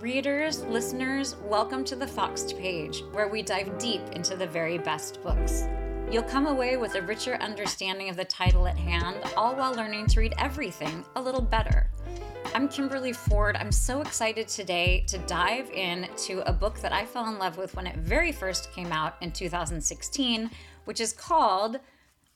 Readers, listeners, welcome to the Foxed Page, where we dive deep into the very best books. You'll come away with a richer understanding of the title at hand, all while learning to read everything a little better. I'm Kimberly Ford. I'm so excited today to dive in to a book that I fell in love with when it very first came out in 2016, which is called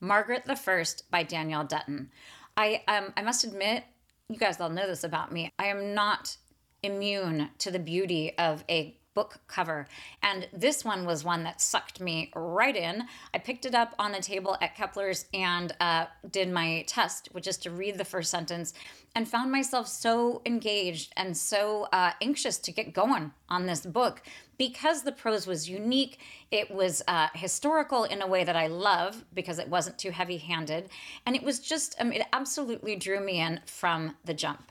Margaret the First by Danielle Dutton. I um, I must admit, you guys all know this about me. I am not immune to the beauty of a book cover. And this one was one that sucked me right in. I picked it up on a table at Kepler's and uh, did my test, which is to read the first sentence, and found myself so engaged and so uh, anxious to get going on this book because the prose was unique. It was uh, historical in a way that I love because it wasn't too heavy handed. And it was just, um, it absolutely drew me in from the jump.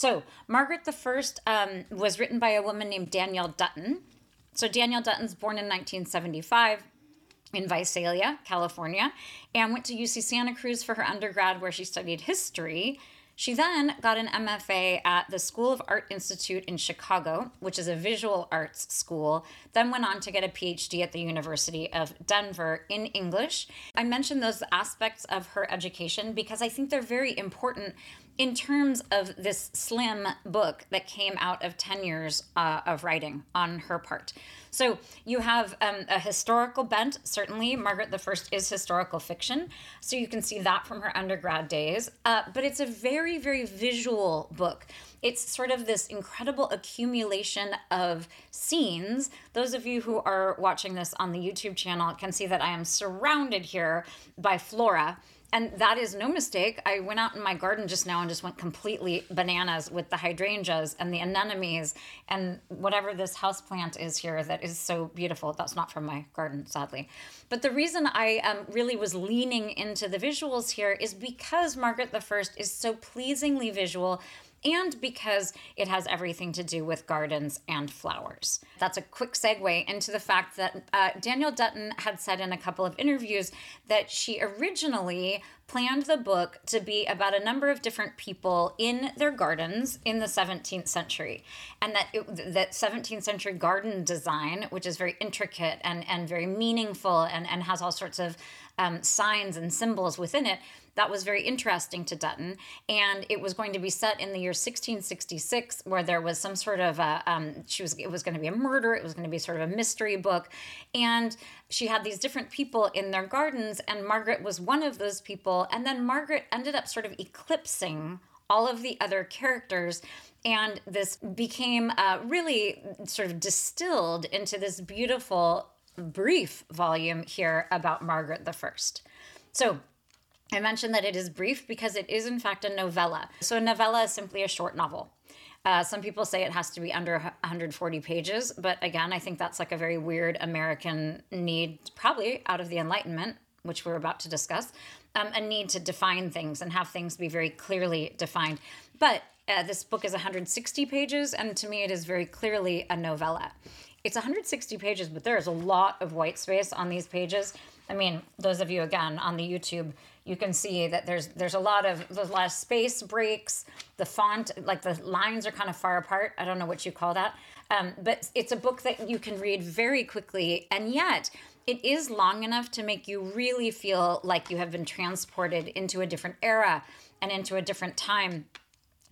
So, Margaret the um, was written by a woman named Danielle Dutton. So, Danielle Dutton's born in 1975 in Visalia, California, and went to UC Santa Cruz for her undergrad, where she studied history. She then got an MFA at the School of Art Institute in Chicago, which is a visual arts school, then went on to get a PhD at the University of Denver in English. I mentioned those aspects of her education because I think they're very important in terms of this slim book that came out of 10 years uh, of writing on her part. So you have um, a historical bent, certainly. Margaret the First is historical fiction. So you can see that from her undergrad days. Uh, but it's a very, very visual book. It's sort of this incredible accumulation of scenes. Those of you who are watching this on the YouTube channel can see that I am surrounded here by flora and that is no mistake. I went out in my garden just now and just went completely bananas with the hydrangeas and the anemones and whatever this house plant is here that is so beautiful. That's not from my garden, sadly. But the reason I um, really was leaning into the visuals here is because Margaret the First is so pleasingly visual and because it has everything to do with gardens and flowers. That's a quick segue into the fact that uh, Danielle Dutton had said in a couple of interviews that she originally planned the book to be about a number of different people in their gardens in the 17th century and that it, that 17th century garden design which is very intricate and and very meaningful and and has all sorts of um, signs and symbols within it that was very interesting to Dutton. And it was going to be set in the year 1666, where there was some sort of a, um, she was, it was going to be a murder. It was going to be sort of a mystery book. And she had these different people in their gardens, and Margaret was one of those people. And then Margaret ended up sort of eclipsing all of the other characters and this became uh, really sort of distilled into this beautiful brief volume here about Margaret the First. So I mentioned that it is brief because it is, in fact, a novella. So, a novella is simply a short novel. Uh, some people say it has to be under 140 pages, but again, I think that's like a very weird American need, probably out of the Enlightenment, which we're about to discuss, um, a need to define things and have things be very clearly defined. But uh, this book is 160 pages, and to me, it is very clearly a novella. It's 160 pages, but there is a lot of white space on these pages. I mean, those of you again on the YouTube, you can see that there's there's a lot of there's a lot of space breaks. The font, like the lines, are kind of far apart. I don't know what you call that, um, but it's a book that you can read very quickly, and yet it is long enough to make you really feel like you have been transported into a different era and into a different time.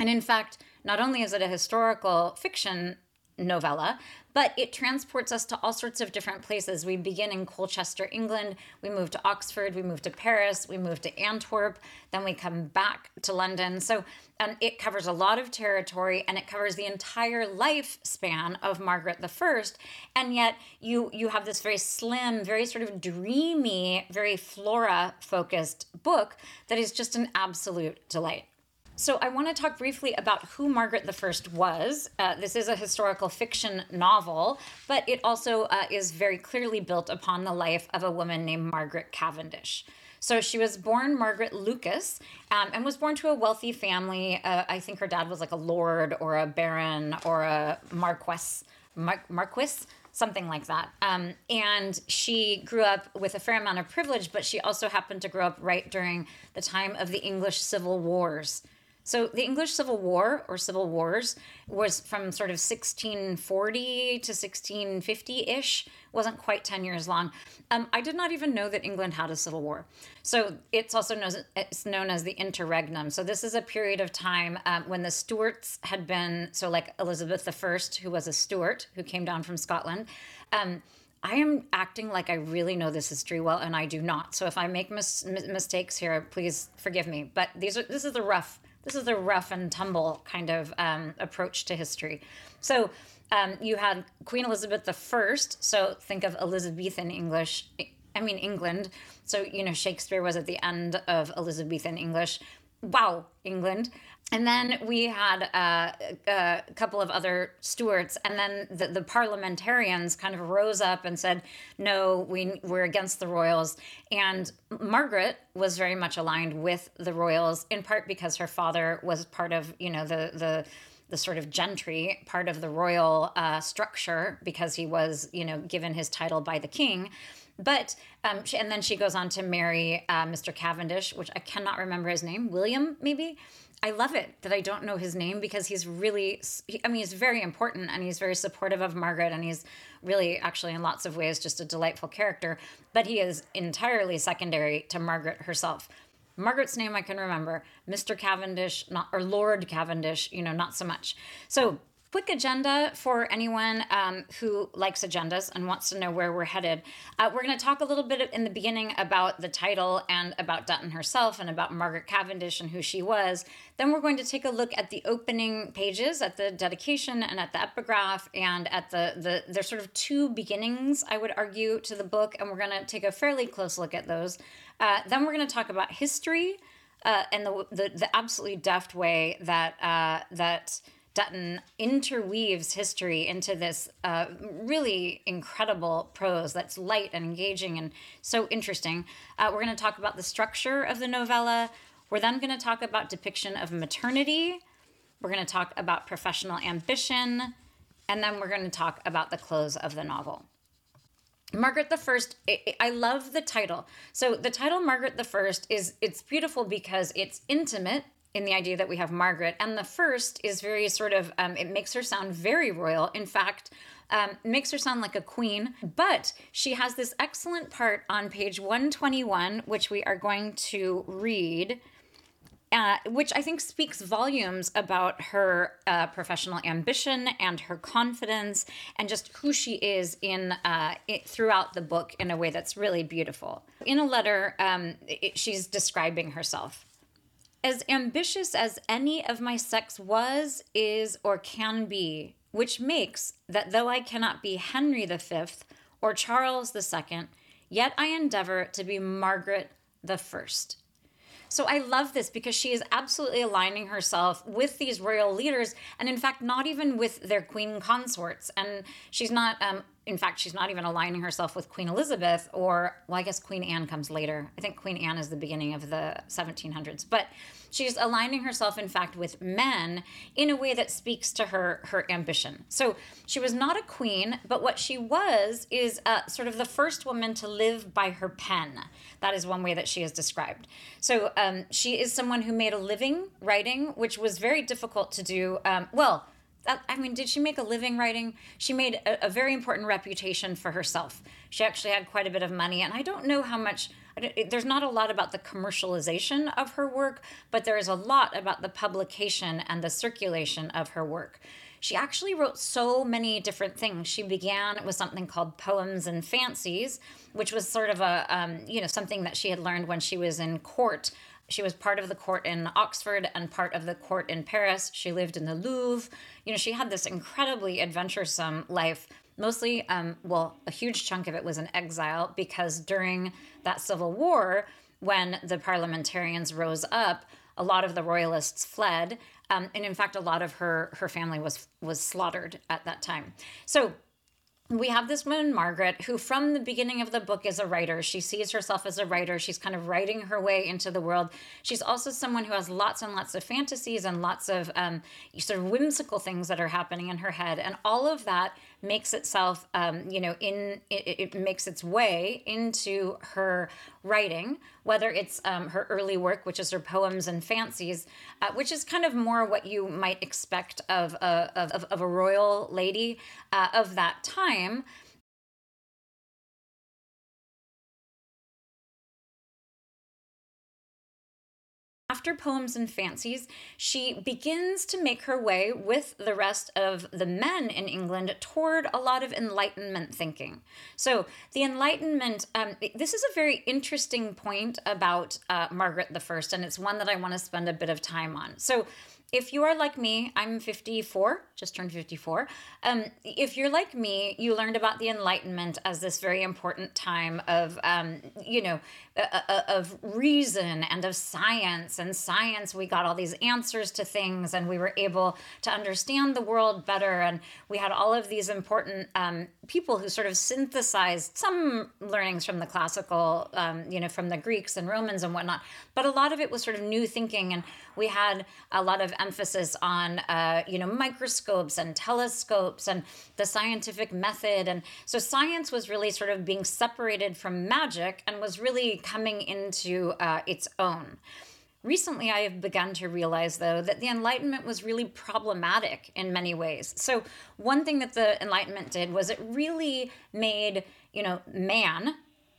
And in fact, not only is it a historical fiction novella, but it transports us to all sorts of different places. We begin in Colchester, England, we move to Oxford, we move to Paris, we move to Antwerp, then we come back to London. So um, it covers a lot of territory and it covers the entire lifespan of Margaret First. And yet you you have this very slim, very sort of dreamy, very flora focused book that is just an absolute delight. So, I want to talk briefly about who Margaret I was. Uh, this is a historical fiction novel, but it also uh, is very clearly built upon the life of a woman named Margaret Cavendish. So, she was born Margaret Lucas um, and was born to a wealthy family. Uh, I think her dad was like a lord or a baron or a marquess, mar- marquis something like that. Um, and she grew up with a fair amount of privilege, but she also happened to grow up right during the time of the English Civil Wars. So the English Civil War or Civil Wars was from sort of 1640 to 1650 ish, wasn't quite 10 years long. Um, I did not even know that England had a civil war. So it's also known, it's known as the interregnum. So this is a period of time um, when the Stuarts had been, so like Elizabeth I, who was a Stuart, who came down from Scotland. Um, I am acting like I really know this history well, and I do not. So if I make mis- mistakes here, please forgive me. But these are this is the rough this is a rough and tumble kind of um, approach to history. So um, you had Queen Elizabeth I. So think of Elizabethan English. I mean England. So you know Shakespeare was at the end of Elizabethan English. Wow, England. And then we had uh, a couple of other Stuarts, and then the, the, parliamentarians kind of rose up and said, "No, we we're against the royals." And Margaret was very much aligned with the royals, in part because her father was part of you know the the the sort of gentry part of the royal uh, structure because he was you know given his title by the king. But um, she, and then she goes on to marry uh, Mr. Cavendish, which I cannot remember his name, William maybe. I love it that I don't know his name because he's really, I mean, he's very important and he's very supportive of Margaret and he's really, actually, in lots of ways, just a delightful character. But he is entirely secondary to Margaret herself. Margaret's name I can remember, Mr. Cavendish, not or Lord Cavendish, you know, not so much. So quick agenda for anyone um, who likes agendas and wants to know where we're headed. Uh, we're going to talk a little bit in the beginning about the title and about Dutton herself and about Margaret Cavendish and who she was. Then we're going to take a look at the opening pages, at the dedication and at the epigraph, and at the the there's sort of two beginnings, I would argue, to the book, and we're going to take a fairly close look at those. Uh, then we're going to talk about history uh, and the, the the absolutely deft way that uh, that Dutton interweaves history into this uh, really incredible prose that's light and engaging and so interesting. Uh, we're going to talk about the structure of the novella. We're then going to talk about depiction of maternity. We're going to talk about professional ambition. And then we're going to talk about the close of the novel. Margaret the First, I love the title. So the title Margaret the First is it's beautiful because it's intimate in the idea that we have Margaret. And the first is very sort of, um, it makes her sound very royal. In fact, um, makes her sound like a queen. But she has this excellent part on page 121, which we are going to read. Uh, which I think speaks volumes about her uh, professional ambition and her confidence and just who she is in uh, it, throughout the book in a way that's really beautiful. In a letter, um, it, she's describing herself as ambitious as any of my sex was, is, or can be, which makes that though I cannot be Henry V or Charles II, yet I endeavor to be Margaret the First. So I love this because she is absolutely aligning herself with these royal leaders, and in fact, not even with their queen consorts. And she's not um, in fact, she's not even aligning herself with Queen Elizabeth or, well, I guess Queen Anne comes later. I think Queen Anne is the beginning of the 1700s. But she's aligning herself, in fact, with men in a way that speaks to her her ambition. So she was not a queen, but what she was is uh, sort of the first woman to live by her pen. That is one way that she is described. So um, she is someone who made a living writing, which was very difficult to do. Um, well, I mean, did she make a living writing? She made a, a, very important reputation for herself. She actually had quite a bit of money, and I don't know how much. There's not a lot about the commercialization of her work, but there is a lot about the publication and the circulation of her work. She actually wrote so many different things. She began with something called Poems and Fancies, which was sort of a, um, you know, something that she had learned when she was in court she was part of the court in Oxford and part of the court in Paris. She lived in the Louvre. You know, she had this incredibly adventuresome life. Mostly, um, well, a huge chunk of it was in exile because during that civil war, when the parliamentarians rose up, a lot of the royalists fled, um, and in fact, a lot of her her family was was slaughtered at that time. So we have this woman, Margaret, who from the beginning of the book is a writer. She sees herself as a writer. She's kind of writing her way into the world. She's also someone who has lots and lots of fantasies and lots of um, sort of whimsical things that are happening in her head. And all of that makes itself, um, you know, in it, it makes its way into her writing, whether it's um, her early work, which is her poems and fancies, uh, which is kind of more what you might expect of a, of, of a royal lady uh, of that time. After Poems and Fancies, she begins to make her way with the rest of the men in England toward a lot of Enlightenment thinking. So, the Enlightenment, um, this is a very interesting point about uh, Margaret I, and it's one that I want to spend a bit of time on. So, if you are like me, I'm 54, just turned 54. Um, if you're like me, you learned about the Enlightenment as this very important time of, um, you know, of reason and of science. And science, we got all these answers to things, and we were able to understand the world better. And we had all of these important um, people who sort of synthesized some learnings from the classical, um, you know, from the Greeks and Romans and whatnot. But a lot of it was sort of new thinking, and we had a lot of emphasis on, uh, you know, microscopes and telescopes and the scientific method. And so science was really sort of being separated from magic and was really coming into uh, its own. Recently, I have begun to realize, though, that the Enlightenment was really problematic in many ways. So, one thing that the Enlightenment did was it really made, you know, man,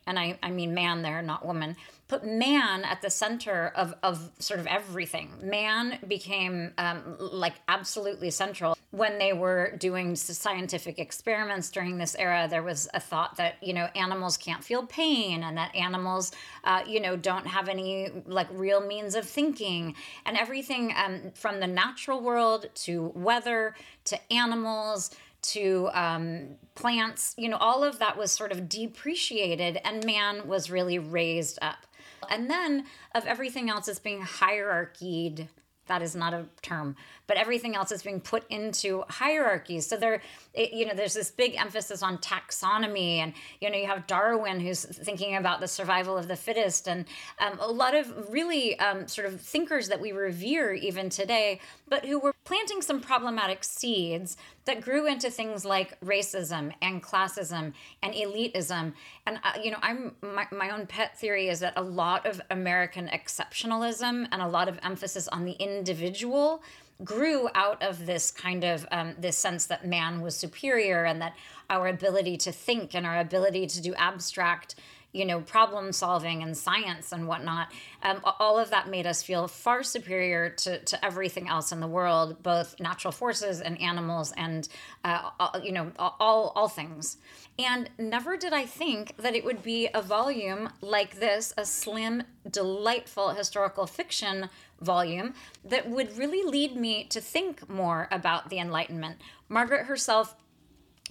and I, I mean man there, not woman, put man at the center of, of sort of everything. Man became um, like absolutely central. When they were doing scientific experiments during this era, there was a thought that, you know, animals can't feel pain and that animals, uh, you know, don't have any like real means of thinking. And everything um, from the natural world to weather to animals to um, plants, you know, all of that was sort of depreciated and man was really raised up. And then of everything else is being hierarchied that is not a term. But everything else is being put into hierarchies. So there it, you know there's this big emphasis on taxonomy and you know you have darwin who's thinking about the survival of the fittest. And um, a lot of really um, sort of thinkers that we revere even today but who were planting some problematic seeds that grew into things like racism and classism and elitism. And uh, you know i'm my, my own pet theory is that a lot of american exceptionalism and a lot of emphasis on the individual grew out of this kind of um, this sense that man was superior and that our ability to think and our ability to do abstract you know problem solving and science and whatnot um, all of that made us feel far superior to, to everything else in the world both natural forces and animals and uh, all, you know all, all things and never did i think that it would be a volume like this a slim delightful historical fiction volume that would really lead me to think more about the Enlightenment. Margaret herself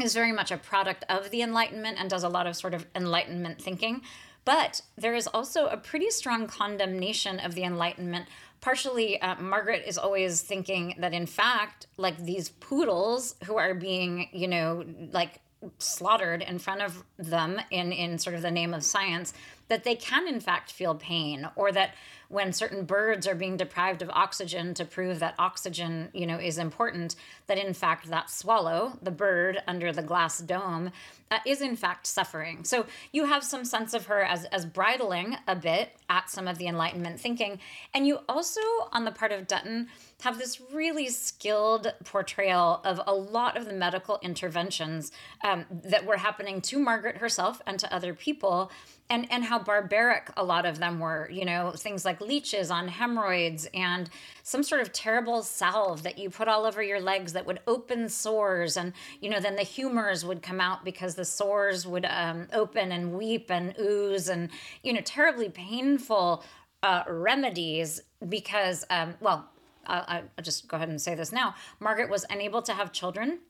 is very much a product of the Enlightenment and does a lot of sort of Enlightenment thinking. But there is also a pretty strong condemnation of the Enlightenment. Partially, uh, Margaret is always thinking that, in fact, like these poodles who are being, you know, like slaughtered in front of them in, in sort of the name of science, that they can, in fact, feel pain, or that when certain birds are being deprived of oxygen to prove that oxygen, you know, is important, that in fact that swallow, the bird under the glass dome, uh, is in fact suffering. So you have some sense of her as, as bridling a bit at some of the Enlightenment thinking. And you also, on the part of Dutton, have this really skilled portrayal of a lot of the medical interventions um, that were happening to Margaret herself and to other people and and how barbaric a lot of them were you know things like leeches on hemorrhoids and some sort of terrible salve that you put all over your legs that would open sores and you know then the humors would come out because the sores would um, open and weep and ooze and you know terribly painful uh, remedies because um, well I'll, I'll just go ahead and say this now margaret was unable to have children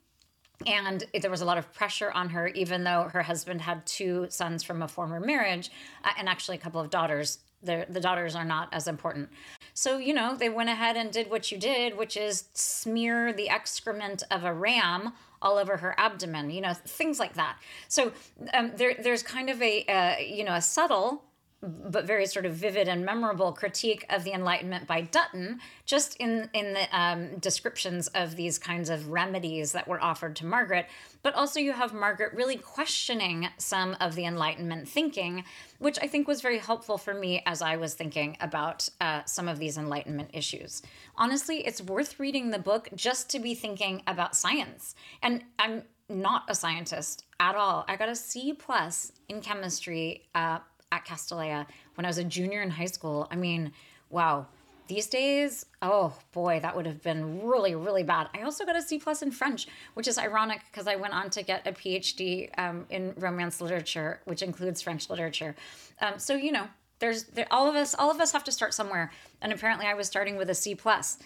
and there was a lot of pressure on her, even though her husband had two sons from a former marriage uh, and actually a couple of daughters. The, the daughters are not as important. So, you know, they went ahead and did what you did, which is smear the excrement of a ram all over her abdomen, you know, things like that. So um, there, there's kind of a, uh, you know, a subtle but very sort of vivid and memorable critique of the Enlightenment by Dutton, just in in the um, descriptions of these kinds of remedies that were offered to Margaret. But also, you have Margaret really questioning some of the Enlightenment thinking, which I think was very helpful for me as I was thinking about uh, some of these Enlightenment issues. Honestly, it's worth reading the book just to be thinking about science. And I'm not a scientist at all. I got a C plus in chemistry. Uh, at Castilleja when I was a junior in high school. I mean, wow. These days, oh boy, that would have been really, really bad. I also got a C plus in French, which is ironic because I went on to get a PhD um, in Romance literature, which includes French literature. Um, so you know, there's there, all of us all of us have to start somewhere. And apparently i was starting with a c plus.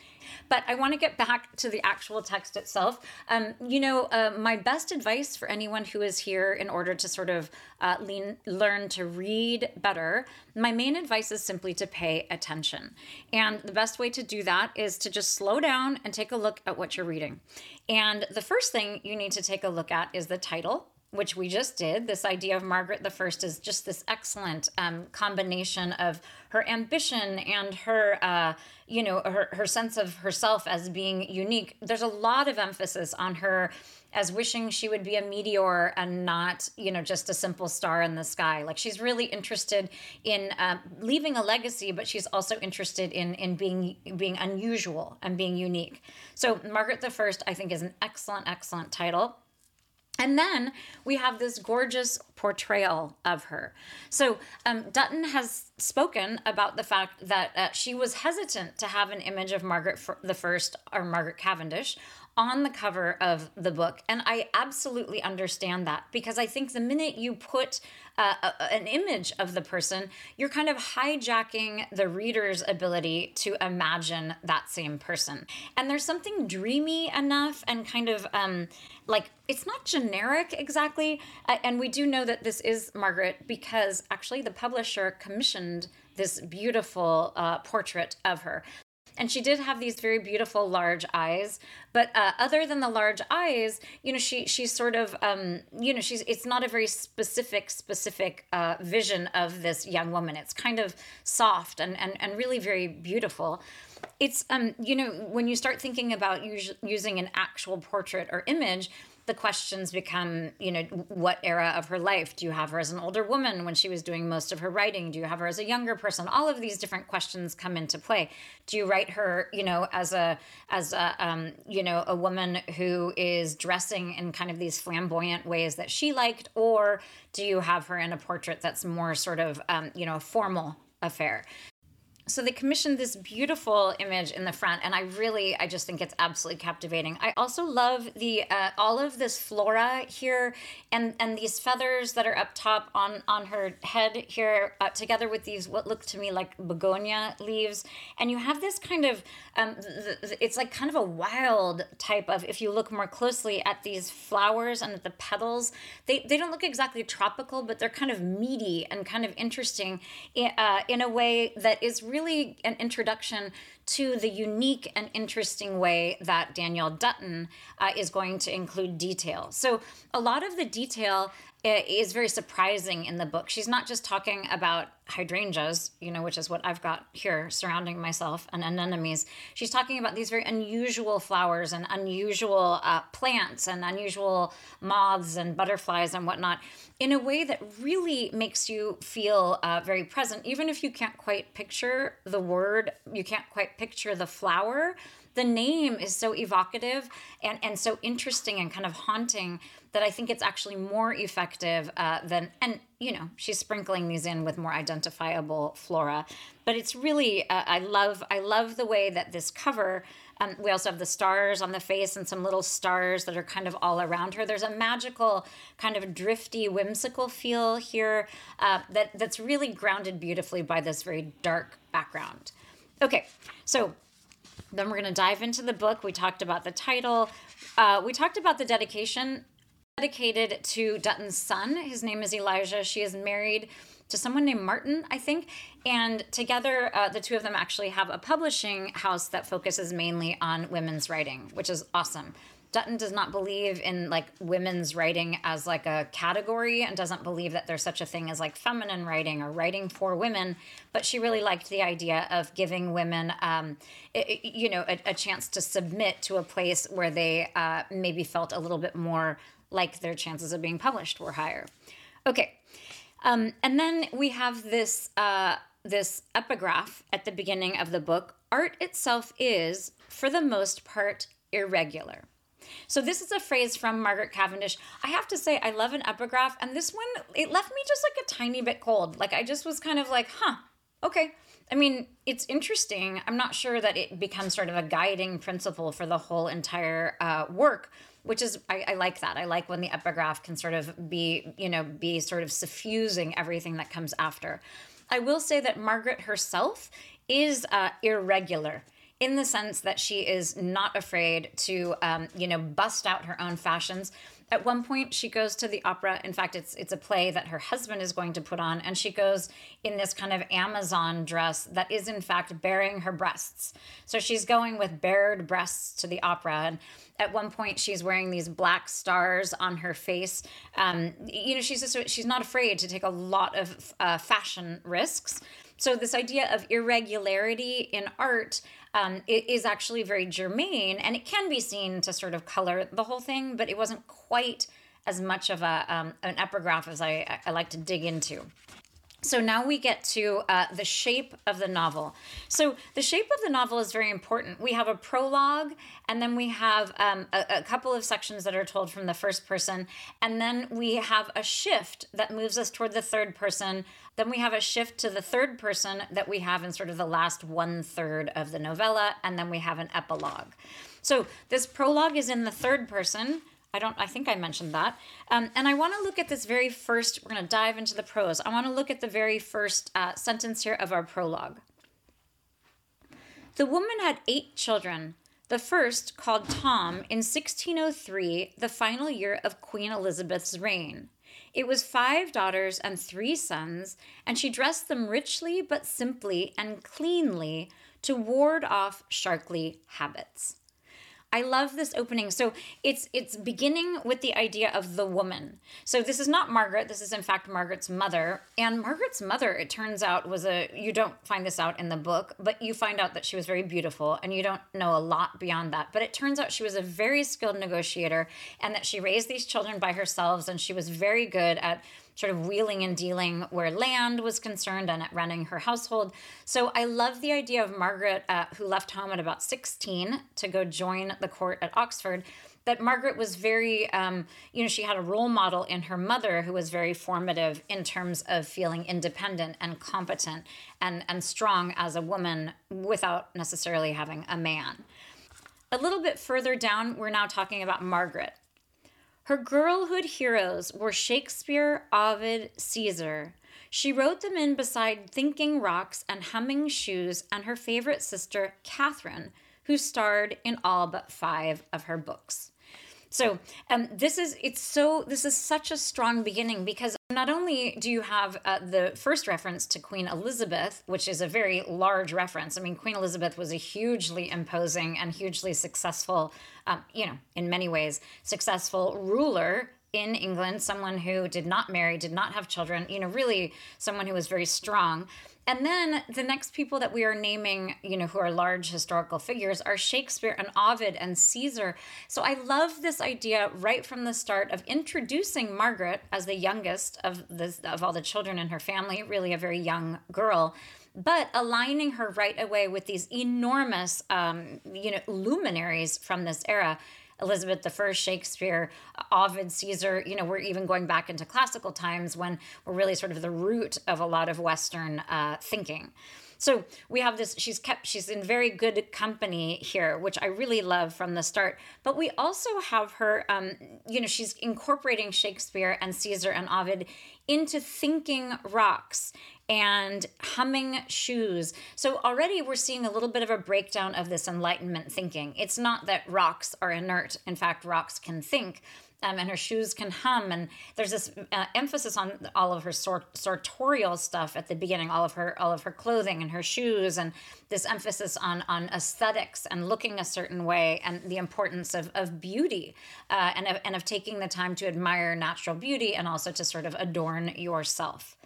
But i want to get back to the actual text itself. Um, you know uh, my best advice for anyone who is here in order to sort of uh, lean, learn to read better my main advice is simply to pay attention. And the best way to do that is to just slow down and take a look at what you're reading. And the first thing you need to take a look at is the title which we just did, this idea of Margaret the First is just this excellent um, combination of her ambition and her, uh, you know, her, her sense of herself as being unique. There's a lot of emphasis on her as wishing she would be a meteor and not, you know, just a simple star in the sky. Like she's really interested in uh, leaving a legacy, but she's also interested in in being being unusual and being unique. So Margaret the First, I think, is an excellent, excellent title. And then we have this gorgeous portrayal of her. So um, Dutton has spoken about the fact that uh, she was hesitant to have an image of Margaret the First or Margaret Cavendish on the cover of the book. And I absolutely understand that because I think the minute you put uh, a, an image of the person, you're kind of hijacking the reader's ability to imagine that same person. And there's something dreamy enough and kind of um, like it's not generic exactly. Uh, and we do know that this is Margaret because actually the publisher commissioned this beautiful uh, portrait of her and she did have these very beautiful large eyes. But uh, other than the large eyes you know she she's sort of um, you know she's it's not a very specific specific uh, vision of this young woman. It's kind of soft and and, and really very beautiful. It's um you know when you start thinking about us- using an actual portrait or image the questions become, you know, what era of her life? Do you have her as an older woman when she was doing most of her writing? Do you have her as a younger person? All of these different questions come into play. Do you write her, you know, as a as a um, you know a woman who is dressing in kind of these flamboyant ways that she liked, or do you have her in a portrait that's more sort of um, you know formal affair? So they commissioned this beautiful image in the front and i really i just think it's absolutely captivating. I also love the uh, all of this flora here and and these feathers that are up top on on her head here uh, together with these what look to me like begonia leaves. And you have this kind of um, th- th- it's like kind of a wild type of if you look more closely at these flowers and at the petals they, they don't look exactly tropical but they're kind of meaty and kind of interesting in, uh, in a way that is really an introduction to the unique and interesting way that Danielle Dutton uh, is going to include detail. So, a lot of the detail is very surprising in the book. She's not just talking about hydrangeas, you know, which is what I've got here surrounding myself, and anemones. She's talking about these very unusual flowers and unusual uh, plants and unusual moths and butterflies and whatnot in a way that really makes you feel uh, very present. Even if you can't quite picture the word, you can't quite picture the flower, the name is so evocative and, and so interesting and kind of haunting that I think it's actually more effective uh, than, and you know, she's sprinkling these in with more identifiable flora. But it's really, uh, I love, I love the way that this cover. Um, we also have the stars on the face and some little stars that are kind of all around her. There's a magical, kind of drifty, whimsical feel here uh, that that's really grounded beautifully by this very dark background. Okay, so then we're going to dive into the book. We talked about the title. Uh, we talked about the dedication dedicated to Dutton's son. His name is Elijah. She is married to someone named Martin, I think. And together, uh, the two of them actually have a publishing house that focuses mainly on women's writing, which is awesome. Dutton does not believe in like women's writing as like a category and doesn't believe that there's such a thing as like feminine writing or writing for women. But she really liked the idea of giving women, um, it, you know, a, a, chance to submit to a place where they uh, maybe felt a little bit more like their chances of being published were higher. Okay. Um, and then we have this uh, this epigraph at the beginning of the book. Art itself is, for the most part, irregular. So this is a phrase from Margaret Cavendish. I have to say I love an epigraph and this one it left me just like a tiny bit cold. Like I just was kind of like, "Huh. Okay. I mean, it's interesting. I'm not sure that it becomes sort of a guiding principle for the whole entire uh, work, which is I, I, like that. I like when the epigraph can sort of be, you know, be sort of suffusing everything that comes after. I will say that Margaret herself is uh, irregular in the sense that she is not afraid to, um, you know, bust out her own fashions. At one point, she goes to the opera. In fact, it's it's a play that her husband is going to put on, and she goes in this kind of Amazon dress that is in fact baring her breasts. So she's going with bared breasts to the opera, and at one point she's wearing these black stars on her face. Um, you know, she's just she's not afraid to take a lot of uh, fashion risks. So this idea of irregularity in art um, is actually very germane, and it can be seen to sort of color the whole thing, but it wasn't quite as much of a um, an epigraph as I, I like to dig into. So now we get to uh, the shape of the novel. So the shape of the novel is very important. We have a prologue, and then we have um, a, a, couple of sections that are told from the first person, and then we have a shift that moves us toward the third person. Then we have a shift to the third person that we have in sort of the last one third of the novella, and then we have an epilogue. So this prologue is in the third person. I don't, I think I mentioned that. Um, and I want to look at this very first, we're going to dive into the prose. I want to look at the very first uh, sentence here of our prologue. The woman had eight children. The first, called Tom, in 1603, the final year of Queen Elizabeth's reign. It was five daughters and three sons, and she dressed them richly but simply and cleanly to ward off sharkly habits. I love this opening. So it's it's beginning with the idea of the woman. So this is not Margaret. This is in fact Margaret's mother. And Margaret's mother, it turns out, was a you don't find this out in the book, but you find out that she was very beautiful, and you don't know a lot beyond that. But it turns out she was a very skilled negotiator, and that she raised these children by herself, and she was very good at sort of wheeling and dealing where land was concerned and at running her household. So I love the idea of Margaret, uh, who left home at about 16 to go join the court at Oxford. That Margaret was very, um, you know, she had a role model in her mother who was very formative in terms of feeling independent and competent and, and strong as a woman without necessarily having a man. A little bit further down, we're now talking about Margaret. Her girlhood heroes were Shakespeare, Ovid, Caesar. She wrote them in beside thinking rocks and humming shoes and her favorite sister, Catherine, who starred in all but five of her books. So um, this is it's so this is such a strong beginning because not only do you have uh, the first reference to Queen Elizabeth, which is a very large reference. I mean, Queen Elizabeth was a hugely imposing and hugely successful, um, you know, in many ways, successful ruler in England, someone who did not marry, did not have children, you know, really someone who was very strong. And then the next people that we are naming, you know, who are large historical figures are Shakespeare and Ovid and Caesar. So I love this idea right from the start of introducing Margaret as the youngest of this of all the children in her family, really a very young girl but aligning her right away with these enormous um, you know luminaries from this era Elizabeth I, Shakespeare, Ovid, Caesar. You know, we're even going back into classical times when we're really sort of the root of a lot of Western uh, thinking. So we have this, she's kept, she's in very good company here, which I really love from the start. But we also have her, um, you know, she's incorporating Shakespeare and Caesar and Ovid into thinking rocks and humming shoes. So already we're seeing a little bit of a breakdown of this Enlightenment thinking. It's not that rocks are inert. In fact, rocks can think. Um, and her shoes can hum. And there's this uh, emphasis on all of her sort sartorial stuff at the beginning, all of her all of her clothing and her shoes, and this emphasis on on aesthetics and looking a certain way, and the importance of of beauty, uh, and of, and of taking the time to admire natural beauty and also to sort of adorn yourself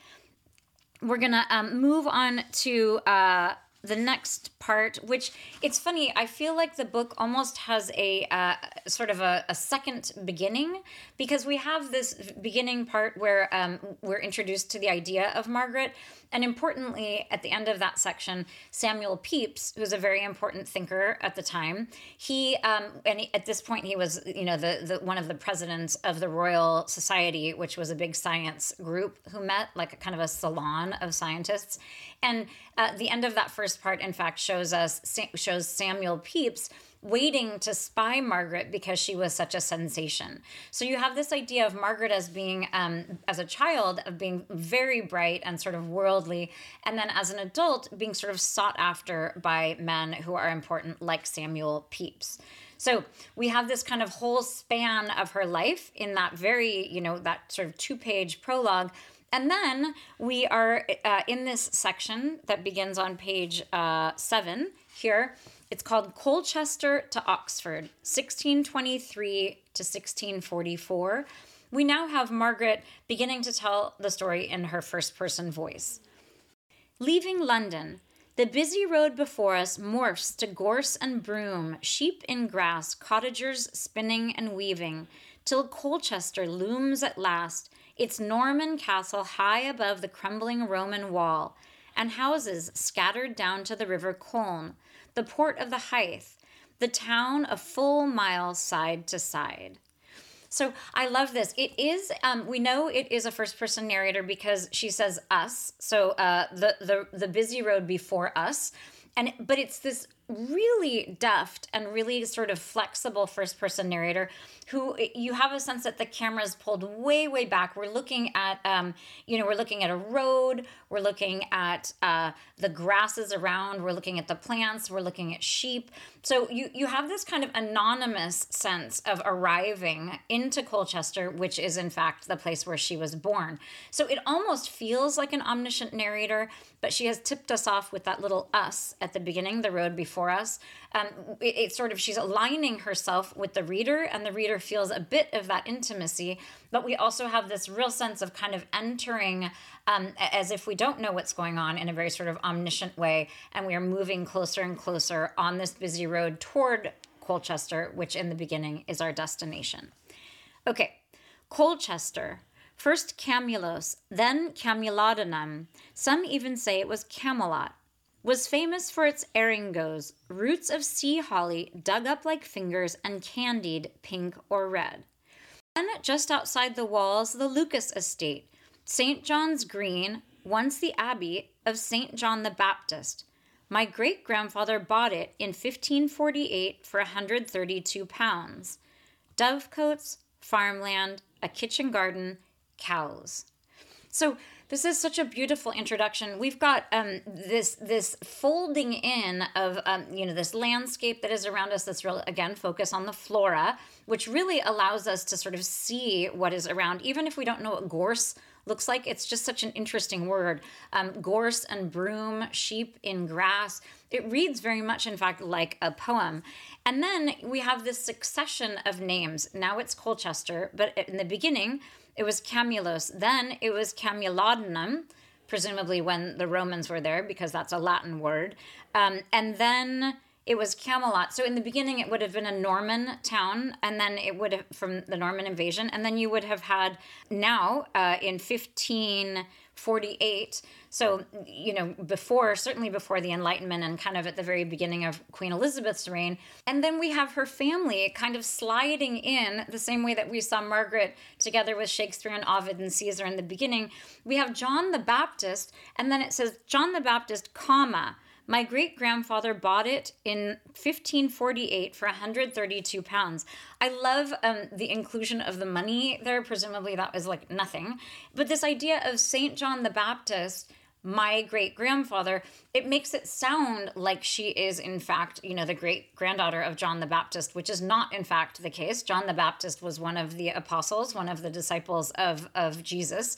we're gonna um, move on to uh, the next part, which it's funny. I feel like the book almost has a uh, sort of a, a, second beginning because we have this beginning part where um, we're introduced to the idea of Margaret, and importantly, at the end of that section, Samuel Pepys, who's a very important thinker at the time, he um, and he, at this point he was you know the, the one of the presidents of the Royal Society, which was a big science group who met like a kind of a salon of scientists, and uh, the end of that first part, in fact, shows us shows Samuel Pepys waiting to spy Margaret because she was such a sensation. So you have this idea of Margaret as being, um, as a child, of being very bright and sort of worldly, and then as an adult, being sort of sought after by men who are important, like Samuel Pepys. So we have this kind of whole span of her life in that very, you know, that sort of two page prologue. And then we are uh, in this section that begins on page uh, seven here it's called Colchester to Oxford, 1623 to 1644. We now have Margaret beginning to tell the story in her first person voice. Leaving London, the busy road before us morphs to gorse and broom, sheep in grass, cottagers spinning and weaving, till Colchester looms at last, its Norman castle high above the crumbling Roman wall, and houses scattered down to the river Colne, the port of the Hythe, the town a full mile side to side. So I love this. It is. Um, we know it is a first-person narrator because she says "us." So uh, the the the busy road before us, and but it's this really deft and really sort of flexible first person narrator who you have a sense that the camera is pulled way way back. We're looking at um, you know we're looking at a road we're looking at uh, the grasses around we're looking at the plants we're looking at sheep. So you you have this kind of anonymous sense of arriving into colchester which is in fact the place where she was born. So it almost feels like an omniscient narrator but she has tipped us off with that little us at the beginning the road before for us. Um, it, it's sort of she's aligning herself with the reader, and the reader feels a bit of that intimacy. But we also have this real sense of kind of entering um, as if we don't know what's going on in a very sort of omniscient way, and we are moving closer and closer on this busy road toward Colchester, which in the beginning is our destination. Okay, Colchester. First Camulos, then Camulodunum. Some even say it was Camelot was famous for its eringoes, roots of sea holly dug up like fingers and candied pink or red. Then, just outside the walls, the Lucas estate, St. John's Green, once the abbey of St. John the Baptist. My great grandfather bought it in 1548 for 132 pounds. Dovecotes, farmland, a kitchen garden, cows. So this is such a beautiful introduction. We've got um, this this folding in of um, you know this landscape that is around us. That's real again focus on the flora, which really allows us to sort of see what is around, even if we don't know what gorse looks like. It's just such an interesting word. Um, gorse and broom, sheep in grass. It reads very much, in fact, like a poem. And then we have this succession of names. Now it's Colchester, but in the beginning, it was Camulos. Then it was Camulodunum, presumably when the Romans were there, because that's a Latin word. Um, and then it was Camelot. So in the beginning, it would have been a Norman town, and then it would have from the Norman invasion, and then you would have had now uh, in 1548. So you know before, certainly before the Enlightenment, and kind of at the very beginning of Queen Elizabeth's reign, and then we have her family kind of sliding in the same way that we saw Margaret together with Shakespeare and Ovid and Caesar in the beginning. We have John the Baptist, and then it says John the Baptist, comma my great grandfather bought it in 1548 for 132 pounds. I love um, the inclusion of the money there. Presumably, that was like nothing. But this idea of St. John the Baptist my great grandfather, it makes it sound like she is, in fact, you know, the great granddaughter of John the Baptist, which is not, in fact, the case. John the Baptist was one of the apostles, one of the disciples of, of Jesus.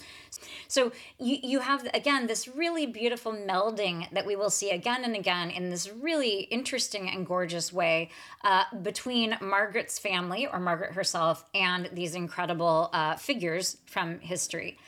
So you, you have, again, this really beautiful melding that we will see again and again in this really interesting and gorgeous way uh, between Margaret's family, or Margaret herself, and these incredible uh, figures from history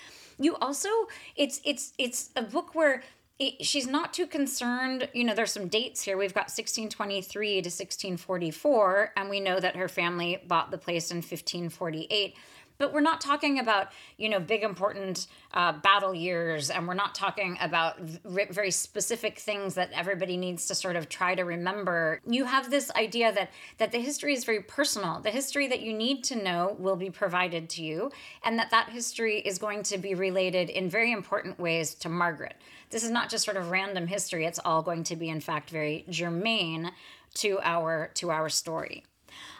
you also it's it's it's a book where it, she's not too concerned. You know, there's some dates here. We've got 1623 to 1644, and we know that her family bought the place in 1548 but we're not talking about you know big important uh, battle years and we're not talking about very specific things that everybody needs to sort of try to remember. You have this idea that that the history is very personal. The history that you need to know will be provided to you and that that history is going to be related in very important ways to margaret. This is not just sort of random history. It's all going to be in fact very germane to our to our story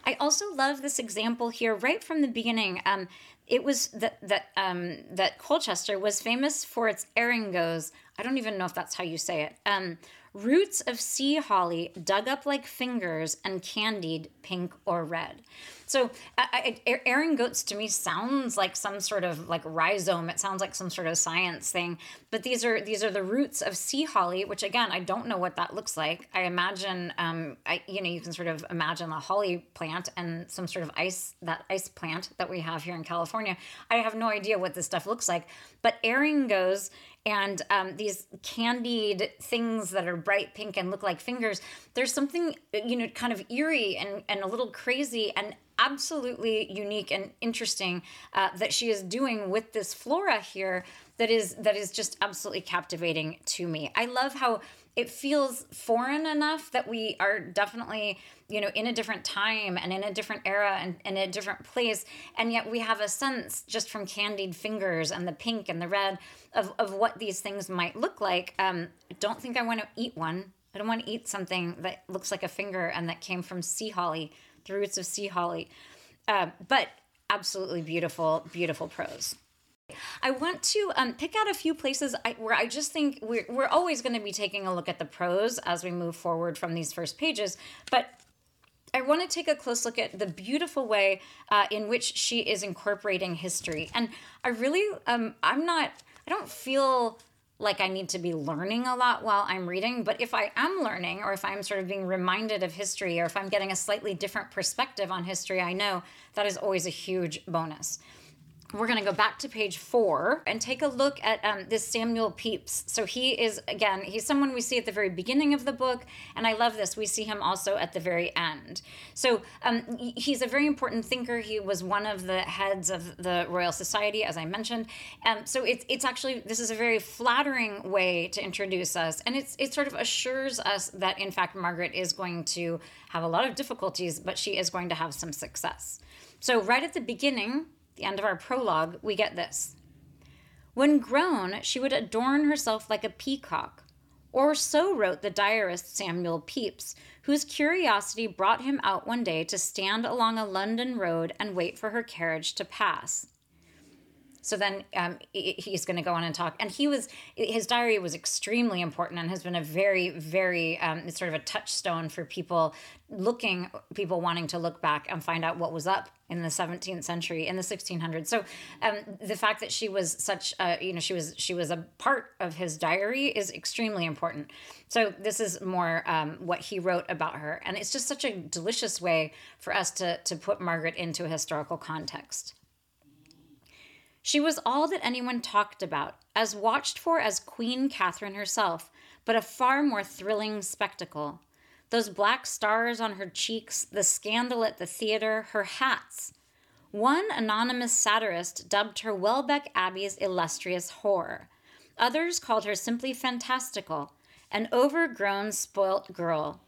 I also love this example here right from the beginning. Um, it was that that um, that Colchester was famous for its eringoes. I don't even know if that's how you say it. Um, roots of sea holly dug up like fingers and candied pink or red. So I, eringoes to me sounds like some sort of like rhizome. It sounds like some sort of science thing. But these are these are the roots of sea holly, which again I don't know what that looks like. I imagine, um, I you know you can sort of imagine a holly plant and some sort of ice that ice plant that we have here in California. I have no idea what this stuff looks like. But eringoes and um, these candied things that are bright pink and look like fingers there's something you know kind of eerie and, and a little crazy and absolutely unique and interesting uh, that she is doing with this flora here that is that is just absolutely captivating to me. I love how it feels foreign enough that we are definitely you know in a different time and in a different era and in a different place. And yet we have a sense just from candied fingers and the pink and the red of, of what these things might look like. Um, don't think i want to eat one. I don't want to eat something that looks like a finger and that came from sea holly the roots of sea holly. Uh, but absolutely beautiful beautiful prose I want to um, pick out a few places I, where I just think we're, we're always going to be taking a look at the prose as we move forward from these first pages, but I want to take a close look at the beautiful way uh, in which she is incorporating history. And I really, um, I'm not, I don't feel like I need to be learning a lot while I'm reading, but if I am learning or if I'm sort of being reminded of history or if I'm getting a slightly different perspective on history, I know that is always a huge bonus we're going to go back to page four and take a look at um, this Samuel Pepys. So he is, again, he's someone we see at the very beginning of the book, and I love this. We see him also at the very end. So um, he's a very important thinker. He was one of the heads of the Royal Society, as I mentioned. Um, so it's, it's actually, this is a very flattering way to introduce us, and it's, it sort of assures us that, in fact, Margaret is going to have a lot of difficulties, but she is going to have some success. So, right at the beginning, the end of our prologue, we get this. When grown, she would adorn herself like a peacock. Or so wrote the diarist Samuel Pepys, whose curiosity brought him out one day to stand along a London road and wait for her carriage to pass. So then um, he's going to go on and talk. And he was, his diary was extremely important and has been a very, very, um, sort of a touchstone for people looking, people wanting to look back and find out what was up in the 17th century, in the 1600s. So um, the fact that she was such, a, you know, she was, she was a part of his diary is extremely important. So this is more um, what he wrote about her. And it's just such a delicious way for us to, to put Margaret into a historical context. She was all that anyone talked about, as watched for as Queen Catherine herself, but a far more thrilling spectacle. Those black stars on her cheeks, the scandal at the theater, her hats. One anonymous satirist dubbed her Welbeck Abbey's illustrious whore. Others called her simply fantastical, an overgrown, spoilt girl.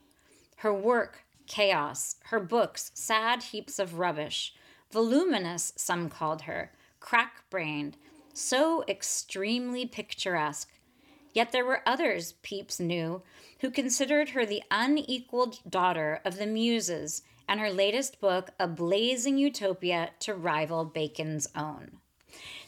Her work, chaos. Her books, sad heaps of rubbish. Voluminous, some called her crack brained, so extremely picturesque. Yet there were others, Pepys knew, who considered her the unequaled daughter of the Muses, and her latest book a blazing utopia to rival Bacon's own.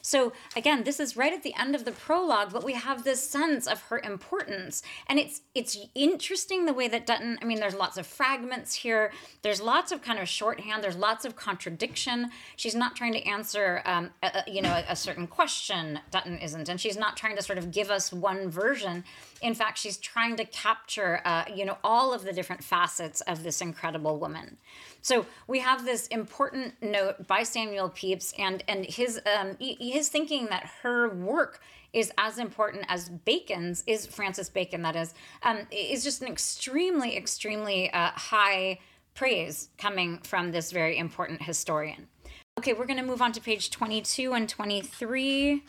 So again, this is right at the end of the prologue, but we have this sense of her importance. And it's it's interesting the way that Dutton, I mean, there's lots of fragments here. There's lots of kind of shorthand. There's lots of contradiction. She's not trying to answer, um, a, you know, a, a certain question. Dutton isn't, and she's not trying to sort of give us one version. In fact, she's trying to capture, uh, you know, all of the different facets of this incredible woman. So we have this important note by Samuel Pepys and and his um, his thinking that her work is as important as Bacon's is Francis Bacon that is um, is just an extremely extremely uh, high praise coming from this very important historian. Okay, we're going to move on to page 22 and 23.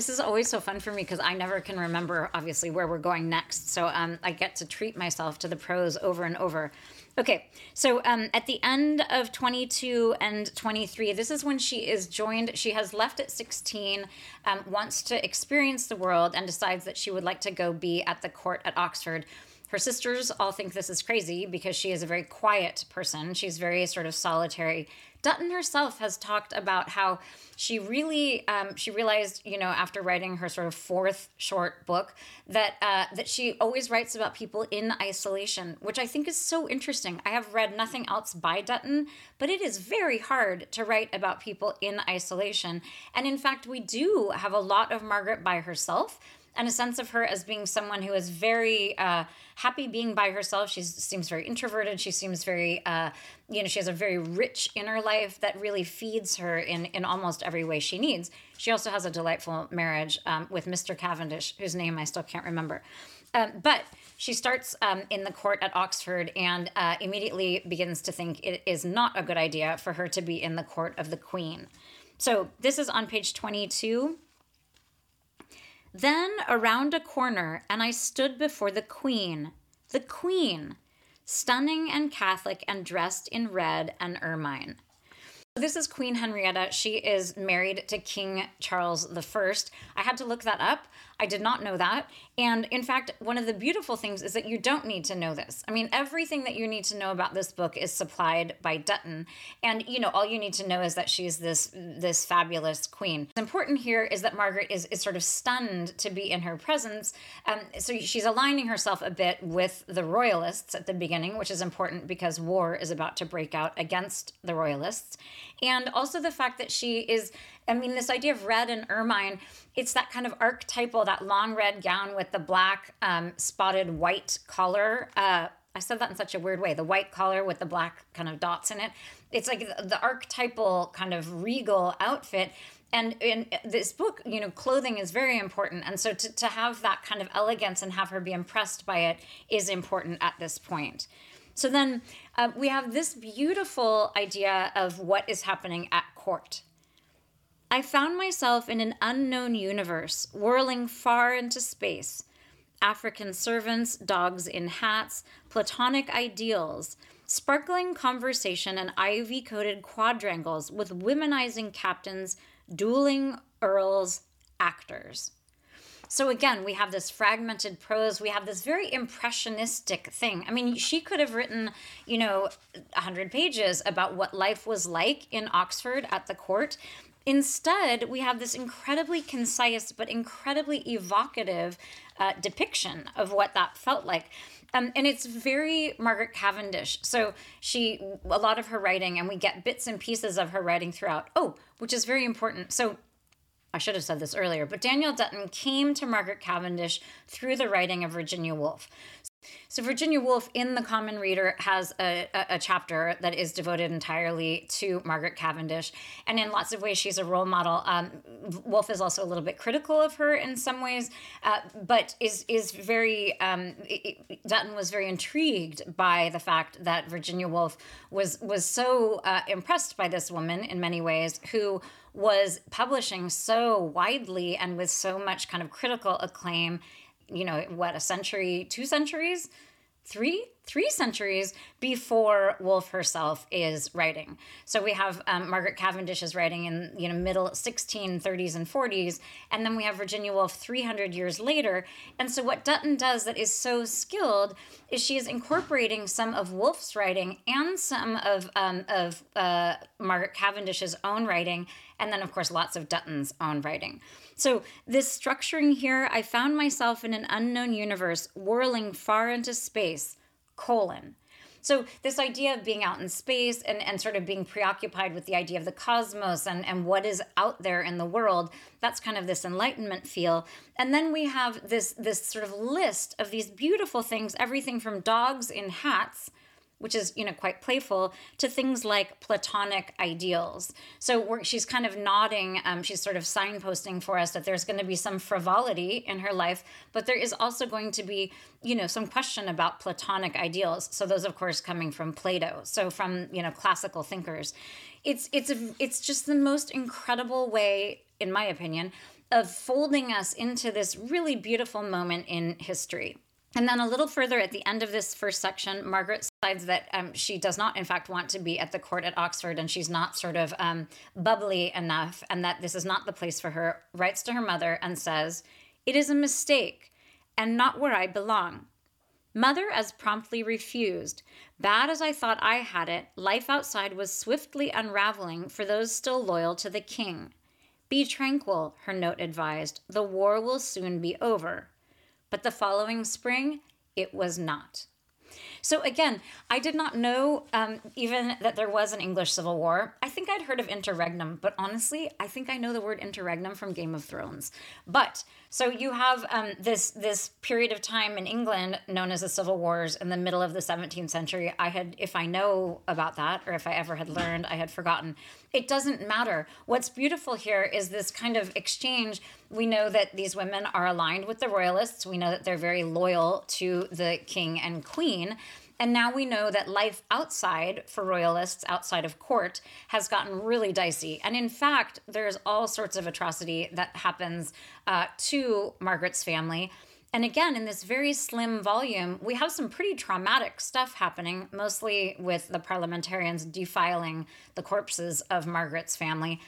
This is always so fun for me because I never can remember, obviously, where we're going next. So um, I get to treat myself to the prose over and over. Okay, so um, at the end of 22 and 23, this is when she is joined. She has left at 16, um, wants to experience the world, and decides that she would like to go be at the court at Oxford. Her sisters all think this is crazy because she is a very quiet person. She's very sort of solitary Dutton herself has talked about how she really um, she realized you know after writing her sort of fourth short book that uh, that she always writes about people in isolation, which I think is so interesting. I have read nothing else by Dutton, but it is very hard to write about people in isolation. And in fact, we do have a lot of Margaret by herself and a sense of her as being someone who is very uh, happy being by herself. She seems very introverted. She seems very, uh, you know, she has a very rich inner life that really feeds her in, in almost every way she needs. She also has a delightful marriage um, with Mr. Cavendish, whose name I still can't remember. Um, but she starts um, in the court at Oxford and uh, immediately begins to think it is not a good idea for her to be in the court of the Queen. So this is on page 22 then around a corner, and I stood before the Queen, the Queen, stunning and Catholic and dressed in red and ermine. This is Queen Henrietta. She is married to King Charles I. I had to look that up. I did not know that. And in fact, one of the beautiful things is that you don't need to know this. I mean, everything that you need to know about this book is supplied by Dutton. And you know, all you need to know is that she's this this fabulous queen. What's important here is that Margaret is, is sort of stunned to be in her presence. Um, so she's aligning herself a bit with the royalists at the beginning, which is important because war is about to break out against the royalists. And also the fact that she is I mean, this idea of red and ermine, it's that kind of archetypal, that long red gown with the black um, spotted white collar. Uh, I said that in such a weird way the white collar with the black kind of dots in it. It's like the, archetypal kind of regal outfit. And in this book, you know, clothing is very important. And so to, to have that kind of elegance and have her be impressed by it is important at this point. So then uh, we have this beautiful idea of what is happening at court. I found myself in an unknown universe, whirling far into space. African servants, dogs in hats, platonic ideals, sparkling conversation, and ivy coated quadrangles with womanizing captains, dueling earls, actors. So again, we have this fragmented prose. We have this very impressionistic thing. I mean, she could have written, you know, 100 pages about what life was like in Oxford at the court. Instead, we have this incredibly concise but incredibly evocative uh, depiction of what that felt like. Um, and it's very Margaret Cavendish. So she, a lot of her writing, and we get bits and pieces of her writing throughout. Oh, which is very important. So I should have said this earlier, but Danielle Dutton came to Margaret Cavendish through the writing of Virginia Woolf. So, Virginia Woolf in The Common Reader has a, a, a, chapter that is devoted entirely to Margaret Cavendish. And in lots of ways, she's a role model. Um, Woolf is also a little bit critical of her in some ways, uh, but is, is very, um, it, Dutton was very intrigued by the fact that Virginia Woolf was, was so uh, impressed by this woman in many ways who was publishing so widely and with so much kind of critical acclaim you know, what, a century, two centuries, three, three centuries before Woolf herself is writing. So we have um, Margaret Cavendish is writing in you know middle 1630s and 40s, and then we have Virginia Woolf 300 years later. And so what Dutton does that is so skilled is she is incorporating some of Woolf's writing and some of um, of uh, Margaret Cavendish's own writing and then, of course, lots of Dutton's own writing. So, this structuring here, I found myself in an unknown universe whirling far into space, colon. So this idea of being out in space and, and sort of being preoccupied with the idea of the cosmos and, and what is out there in the world, that's kind of this enlightenment feel. And then we have this this sort of list of these beautiful things, everything from dogs in hats which is you know quite playful to things like platonic ideals. So she's kind of nodding um, she's sort of signposting for us that there's going to be some frivolity in her life but there is also going to be you know some question about platonic ideals. So those of course coming from plato so from you know classical thinkers. It's it's a, it's just the most incredible way in my opinion of folding us into this really beautiful moment in history and then a little further at the end of this first section, Margaret decides that um, she does not, in fact, want to be at the court at Oxford and she's not sort of um, bubbly enough and that this is not the place for her, writes to her mother and says, It is a mistake and not where I belong. Mother as promptly refused. Bad as I thought I had it, life outside was swiftly unraveling for those still loyal to the king. Be tranquil, her note advised. The war will soon be over. But the following spring, it was not. So again, I did not know um, even that there was an English Civil War. I think I'd heard of interregnum, but honestly, I think I know the word interregnum from Game of Thrones. But so you have um, this this period of time in England known as the Civil Wars in the middle of the 17th century. I had, if I know about that, or if I ever had learned, I had forgotten. It doesn't matter. What's beautiful here is this kind of exchange. We know that these women are aligned with the royalists. We know that they're very loyal to the king and queen. And now we know that life outside for royalists, outside of court, has gotten really dicey. And in fact, there's all sorts of atrocity that happens uh, to Margaret's family. And again, in this very slim volume, we have some pretty traumatic stuff happening, mostly with the parliamentarians defiling the corpses of Margaret's family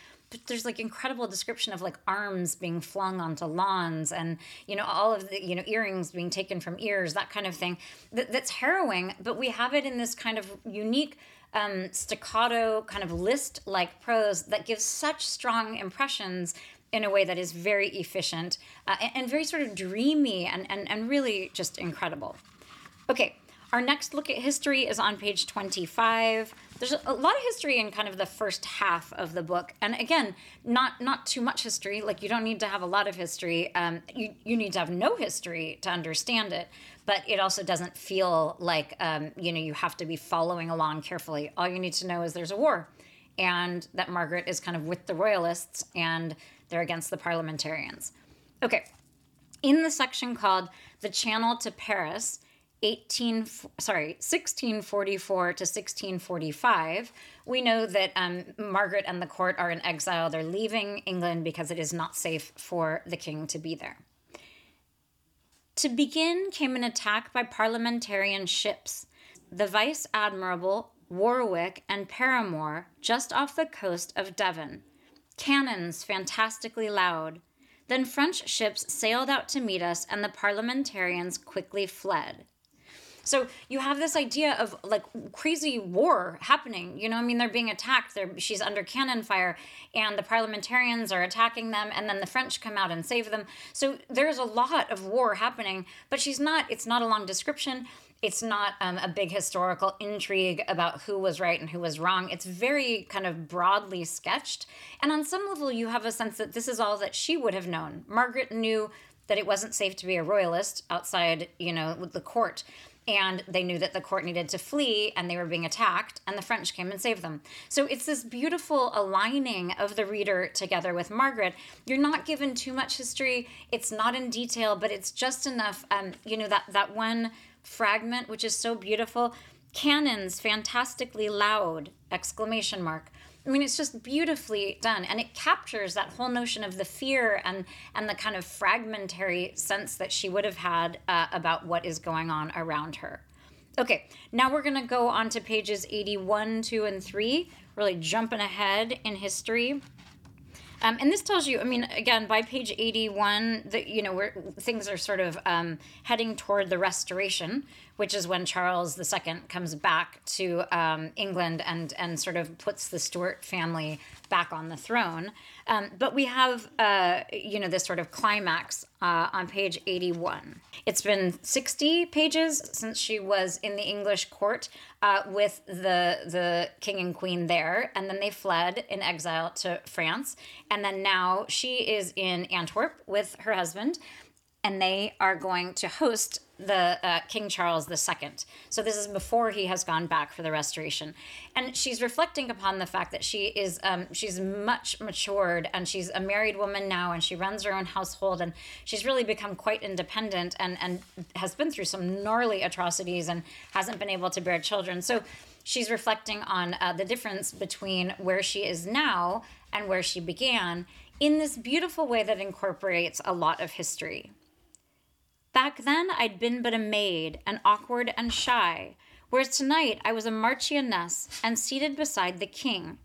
there's like incredible description of like arms being flung onto lawns and you know all of the you know earrings being taken from ears that kind of thing that, that's harrowing but we have it in this kind of unique um, staccato kind of list like prose that gives such strong impressions in a way that is very efficient uh, and, and very sort of dreamy and, and, and really just incredible. Okay our next look at history is on page 25 there's a lot of history in kind of the first half of the book. And again not not too much history. Like you don't need to have a lot of history. Um, you, you need to have no history to understand it. But it also doesn't feel like um, you know you have to be following along carefully. All you need to know is there's a war and that margaret is kind of with the royalists and they're against the parliamentarians. Okay. In the section called the channel to paris 18 sorry 1644 to 1645 we know that um, margaret and the court are in exile. They're leaving england because it is not safe for the king to be there. To begin came an attack by parliamentarian ships. The vice admiral warwick and paramore just off the coast of devon. Cannons fantastically loud. Then French ships sailed out to meet us, and the parliamentarians quickly fled. So you have this idea of like crazy war happening. You know, I mean, they're being attacked. They're, she's under cannon fire, and the parliamentarians are attacking them, and then the French come out and save them. So there's a lot of war happening, but she's not. It's not a long description. It's not um, a big historical intrigue about who was right and who was wrong. It's very kind of broadly sketched. And on some level, you have a sense that this is all that she would have known. Margaret knew that it wasn't safe to be a royalist outside, you know, the court and they knew that the court needed to flee and they were being attacked and the french came and saved them. So it's this beautiful aligning of the reader together with margaret. You're not given too much history. It's not in detail but it's just enough um, you know that that one fragment which is so beautiful. Cannons fantastically loud exclamation mark I mean, it's just beautifully done, and it captures that whole notion of the fear and and the kind of fragmentary sense that she would have had uh, about what is going on around her. Okay, now we're gonna go on to pages 81, 2, and 3, really jumping ahead in history. Um, and this tells you, I mean, again, by page 81, that, you know, things are sort of um, heading toward the restoration, which is when Charles II comes back to um, England and, and sort of puts the Stuart family back on the throne. Um, but we have, uh, you know, this sort of climax uh, on page 81. It's been 60 pages since she was in the English court uh, with the, the king and queen there, and then they fled in exile to France. And then now she is in Antwerp with her husband and they are going to host the uh, King Charles II. So this is before he has gone back for the restoration, and she's reflecting upon the fact that she is um, she's much matured and she's a married woman now, and she runs her own household, and she's really become quite independent and and has been through some gnarly atrocities and hasn't been able to bear children. So she's reflecting on uh, the difference between where she is now and where she began in this beautiful way that incorporates a lot of history. Back then, I'd been but a maid, and awkward and shy, whereas tonight I was a marchioness and seated beside the king.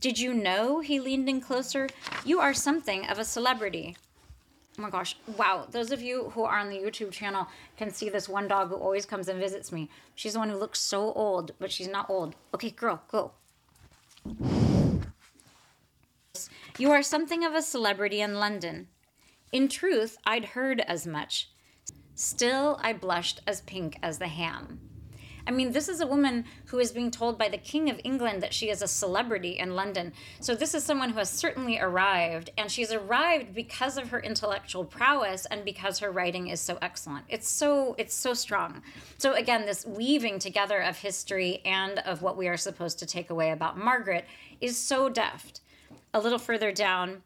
Did you know? He leaned in closer. You are something of a celebrity. Oh my gosh. Wow. Those of you who are on the YouTube channel can see this one dog who always comes and visits me. She's the one who looks so old, but she's not old. Okay, girl, go. You are something of a celebrity in London. In truth, I'd heard as much. Still, I blushed as pink as the ham. I mean, this is a woman who is being told by the King of England that she is a celebrity in London. So, this is someone who has certainly arrived, and she's arrived because of her intellectual prowess and because her writing is so excellent. It's so it's so strong. So again, this weaving together of history and of what we are supposed to take away about Margaret is so deft. A little further down,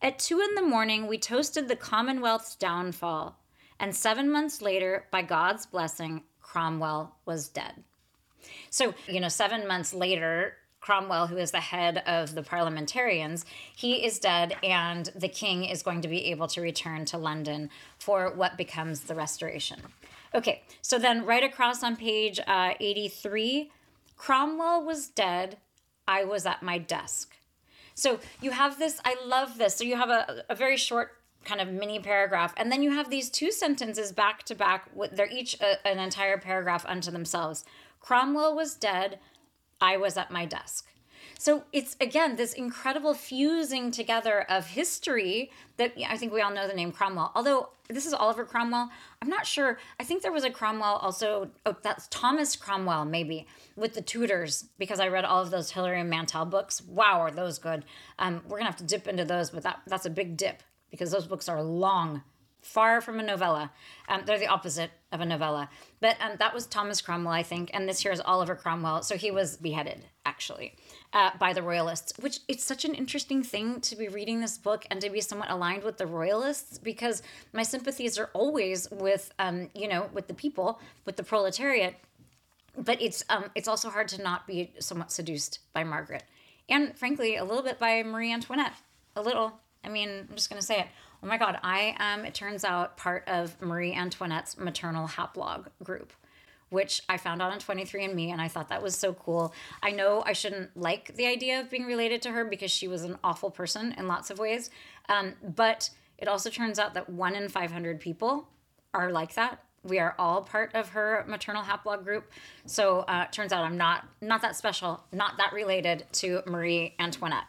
at two in the morning, we toasted the Commonwealth's downfall and seven months later, by God's blessing, Cromwell was dead. So, you know, seven months later, Cromwell, who is the head of the parliamentarians, he is dead, and the king is going to be able to return to London for what becomes the restoration. Okay, so then right across on page uh, 83, Cromwell was dead. I was at my desk. So you have this, I love this. So you have a, a very short kind of mini paragraph and then you have these two sentences back to back they're each a, an entire paragraph unto themselves cromwell was dead i was at my desk so it's again this incredible fusing together of history that I think we all know the name Cromwell. Although this is Oliver Cromwell, I'm not sure. I think there was a Cromwell also. Oh, that's Thomas Cromwell maybe with the Tudors because I read all of those Hilary Mantel books. Wow, are those good? Um, we're gonna have to dip into those, but that that's a big dip because those books are long, far from a novella. Um, they're the opposite of a novella. But um, that was Thomas Cromwell, I think, and this here is Oliver Cromwell. So he was beheaded, actually, uh, by the Royalists, which it's such an interesting thing to be reading this book and to be somewhat aligned with the Royalists because my sympathies are always with, um, you know, with the people, with the proletariat. But it's um, it's also hard to not be somewhat seduced by Margaret, and frankly, a little bit by Marie Antoinette, a little. I mean, I'm just going to say it. Oh my God, I am, it turns out, part of Marie Antoinette's maternal haplog group, which I found out on 23andMe, and I thought that was so cool. I know I shouldn't like the idea of being related to her because she was an awful person in lots of ways, um, but it also turns out that one in 500 people are like that. We are all part of her maternal haplogroup. So uh, turns out I'm not not that special, not that related to Marie Antoinette.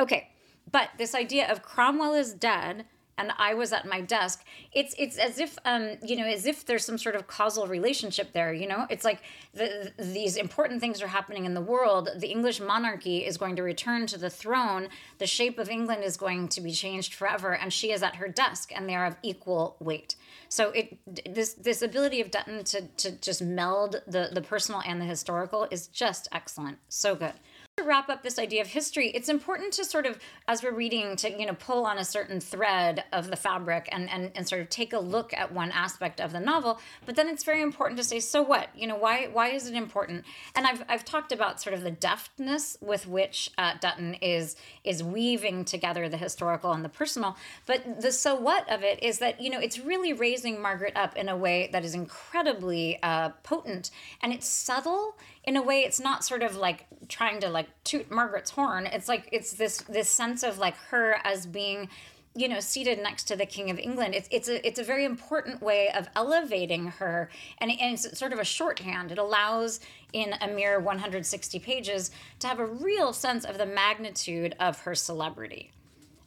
Okay, but this idea of Cromwell is dead and I was at my desk. It's it's as if um you know as if there's some sort of causal relationship there. You know, it's like the, these important things are happening in the world. The English monarchy is going to return to the throne. The shape of England is going to be changed forever, and she is at her desk, and they are of equal weight. So it this this ability of Dutton to to just meld the the personal and the historical is just excellent. So good to wrap up this idea of history, it's important to sort of, as we're reading, to you know pull on a certain thread of the fabric and and and sort of take a look at one aspect of the novel. But then it's very important to say, so what? You know, why why is it important? And I've I've talked about sort of the deftness with which uh, Dutton is is weaving together the historical and the personal. But the so what of it is that you know it's really raising Margaret up in a way that is incredibly uh, potent and it's subtle in a way it's not sort of like trying to like toot Margaret's horn. It's like it's this this sense of like her as being you know seated next to the king of england. It's, it's a it's a very important way of elevating her and, and it's sort of a shorthand. It allows in a mere 160 pages to have a real sense of the magnitude of her celebrity.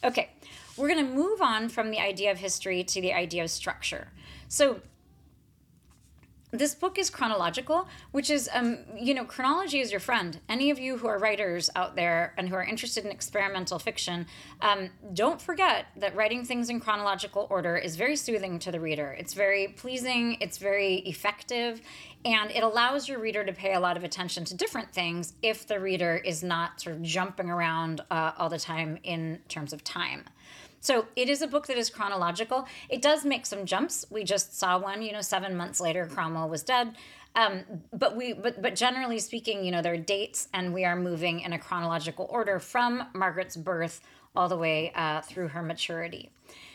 Okay we're going to move on from the idea of history to the idea of structure. So this book is chronological, which is, um, you know, chronology is your friend. Any of you who are writers out there and who are interested in experimental fiction, um, don't forget that writing things in chronological order is very soothing to the reader. It's very pleasing, it's very effective, and it allows your reader to pay a lot of attention to different things if the reader is not sort of jumping around uh, all the time in terms of time. So it is a book that is chronological. It does make some jumps. We just saw one, you know, seven months later, Cromwell was dead. Um, but we, but but generally speaking, you know, there are dates, and we are moving in a chronological order from Margaret's birth all the way uh, through her maturity.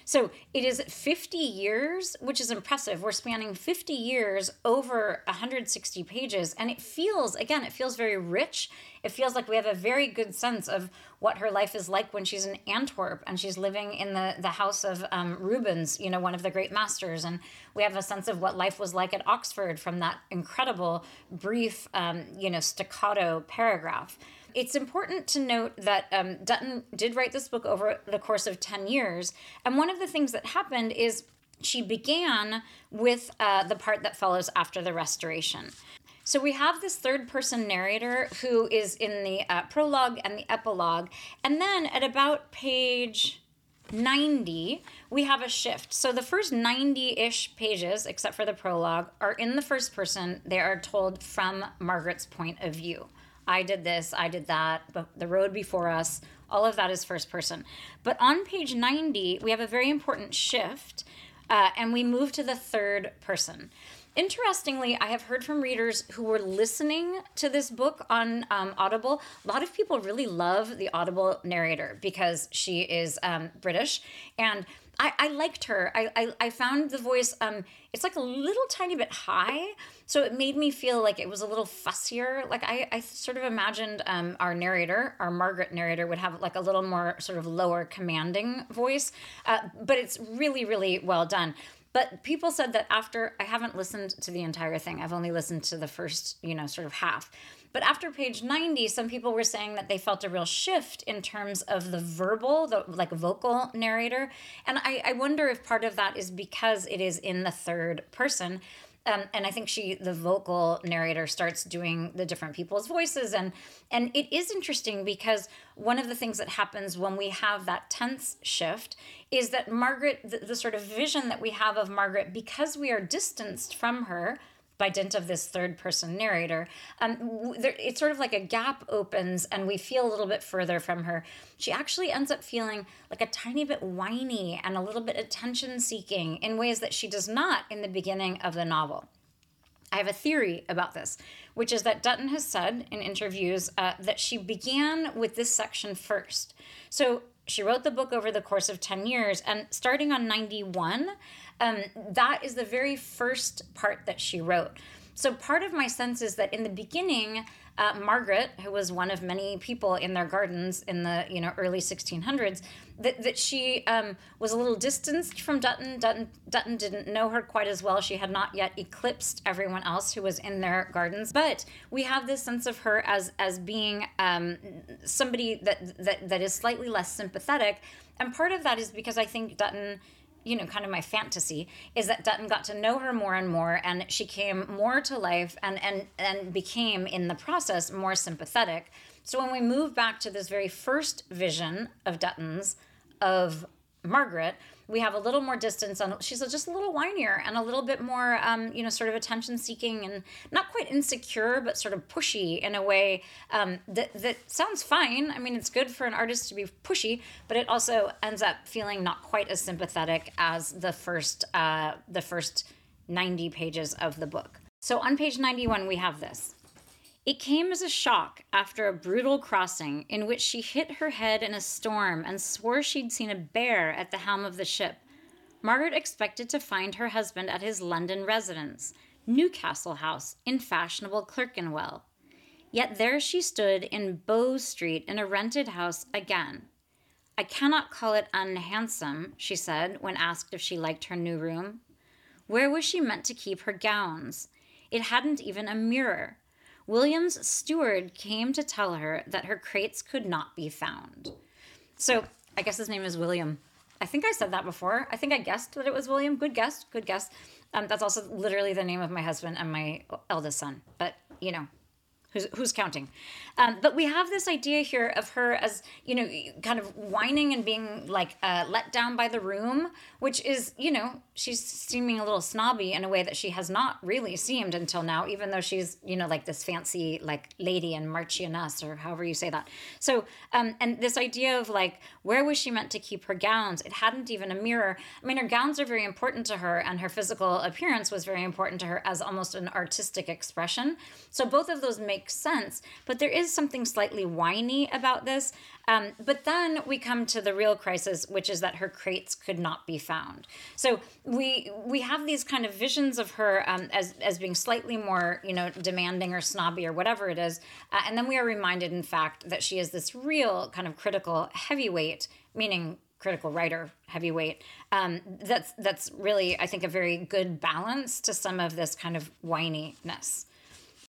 So it is 50 years, which is impressive. We're spanning 50 years over 160 pages. And it feels, again, it feels very rich. It feels like we have a very good sense of what her life is like when she's in Antwerp and she's living in the, the house of um, Rubens, you know, one of the great masters. And we have a sense of what life was like at Oxford from that incredible, brief, um, you know, staccato paragraph it's important to note that um, Dutton did write this book over the course of 10 years. And one of the things that happened is she began with uh, the part that follows after the restoration. So we have this third person narrator who is in the uh, prologue and the epilogue. And then at about page 90, we have a shift. So the first 90 ish pages, except for the prologue, are in the first person. They are told from Margaret's point of view. I did this, I did that, the road before us, all of that is first person. But on page 90, we have a very important shift uh, and we move to the third person. Interestingly, I have heard from readers who were listening to this book on um, Audible. A lot of people really love the Audible narrator because she is um, British and I, I liked her. I, I, I found the voice, um, it's like a little tiny bit high. So it made me feel like it was a little fussier. Like I, I sort of imagined um, our narrator, our Margaret narrator, would have like a little more sort of lower commanding voice. Uh, but it's really, really well done. But people said that after I haven't listened to the entire thing, I've only listened to the first, you know, sort of half. But after page 90, some people were saying that they felt a real shift in terms of the verbal, the like vocal narrator. And I, I wonder if part of that is because it is in the third person. Um, and I think she, the vocal narrator, starts doing the different people's voices, and and it is interesting because one of the things that happens when we have that tense shift is that Margaret, the, the sort of vision that we have of Margaret, because we are distanced from her, by dint of this third person narrator. Um, there, it's sort of like a gap opens and we feel a little bit further from her. She actually ends up feeling like a tiny bit whiny and a little bit attention seeking in ways that she does not in the beginning of the novel. I have a theory about this, which is that Dutton has said in interviews uh, that she began with this section first. So she wrote the book over the course of 10 years, and starting on 91, um, that is the very first part that she wrote. So part of my sense is that in the beginning, uh, Margaret, who was one of many people in their gardens in the you know early 1600s, that, that she um, was a little distanced from Dutton. Dutton. Dutton didn't know her quite as well. She had not yet eclipsed everyone else who was in their gardens. But we have this sense of her as as being um, somebody that, that that is slightly less sympathetic, and part of that is because I think Dutton you know, kind of my fantasy is that Dutton got to know her more and more, and she came more to life and and and became in the process more sympathetic. So when we move back to this very first vision of Dutton's of Margaret, we have a little more distance on she's just a little whinier and a little bit more um, you know sort of attention seeking and not quite insecure but sort of pushy in a way um, that that sounds fine. I mean it's good for an artist to be pushy but it also ends up feeling not quite as sympathetic as the first uh, the first 90 pages of the book. So on page 91 we have this it came as a shock after a brutal crossing in which she hit her head in a storm and swore she'd seen a bear at the helm of the ship. Margaret expected to find her husband at his London residence, Newcastle House, in fashionable Clerkenwell. Yet there she stood in Bow Street in a rented house again. I cannot call it unhandsome, she said when asked if she liked her new room. Where was she meant to keep her gowns? It hadn't even a mirror. William's steward came to tell her that her crates could not be found. So I guess his name is William. I think I said that before. I think I guessed that it was William. Good guess. Good guess. Um, that's also literally the name of my husband and my eldest son. But, you know, who's, who's counting? Um, but we have this idea here of her as, you know, kind of whining and being like uh, let down by the room, which is, you know, she's seeming a little snobby in a way that she has not really seemed until now, even though she's, you know, like this fancy, like lady and marchioness or however you say that. So, um, and this idea of like, where was she meant to keep her gowns? It hadn't even a mirror. I mean, her gowns are very important to her, and her physical appearance was very important to her as almost an artistic expression. So, both of those make sense, but there is something slightly whiny about this. Um, but then we come to the real crisis, which is that her crates could not be found. So we we have these kind of visions of her um, as as being slightly more, you know, demanding or snobby or whatever it is, uh, and then we are reminded, in fact, that she is this real kind of critical heavyweight, meaning critical writer heavyweight um, that's that's really i think a very good balance to some of this kind of whininess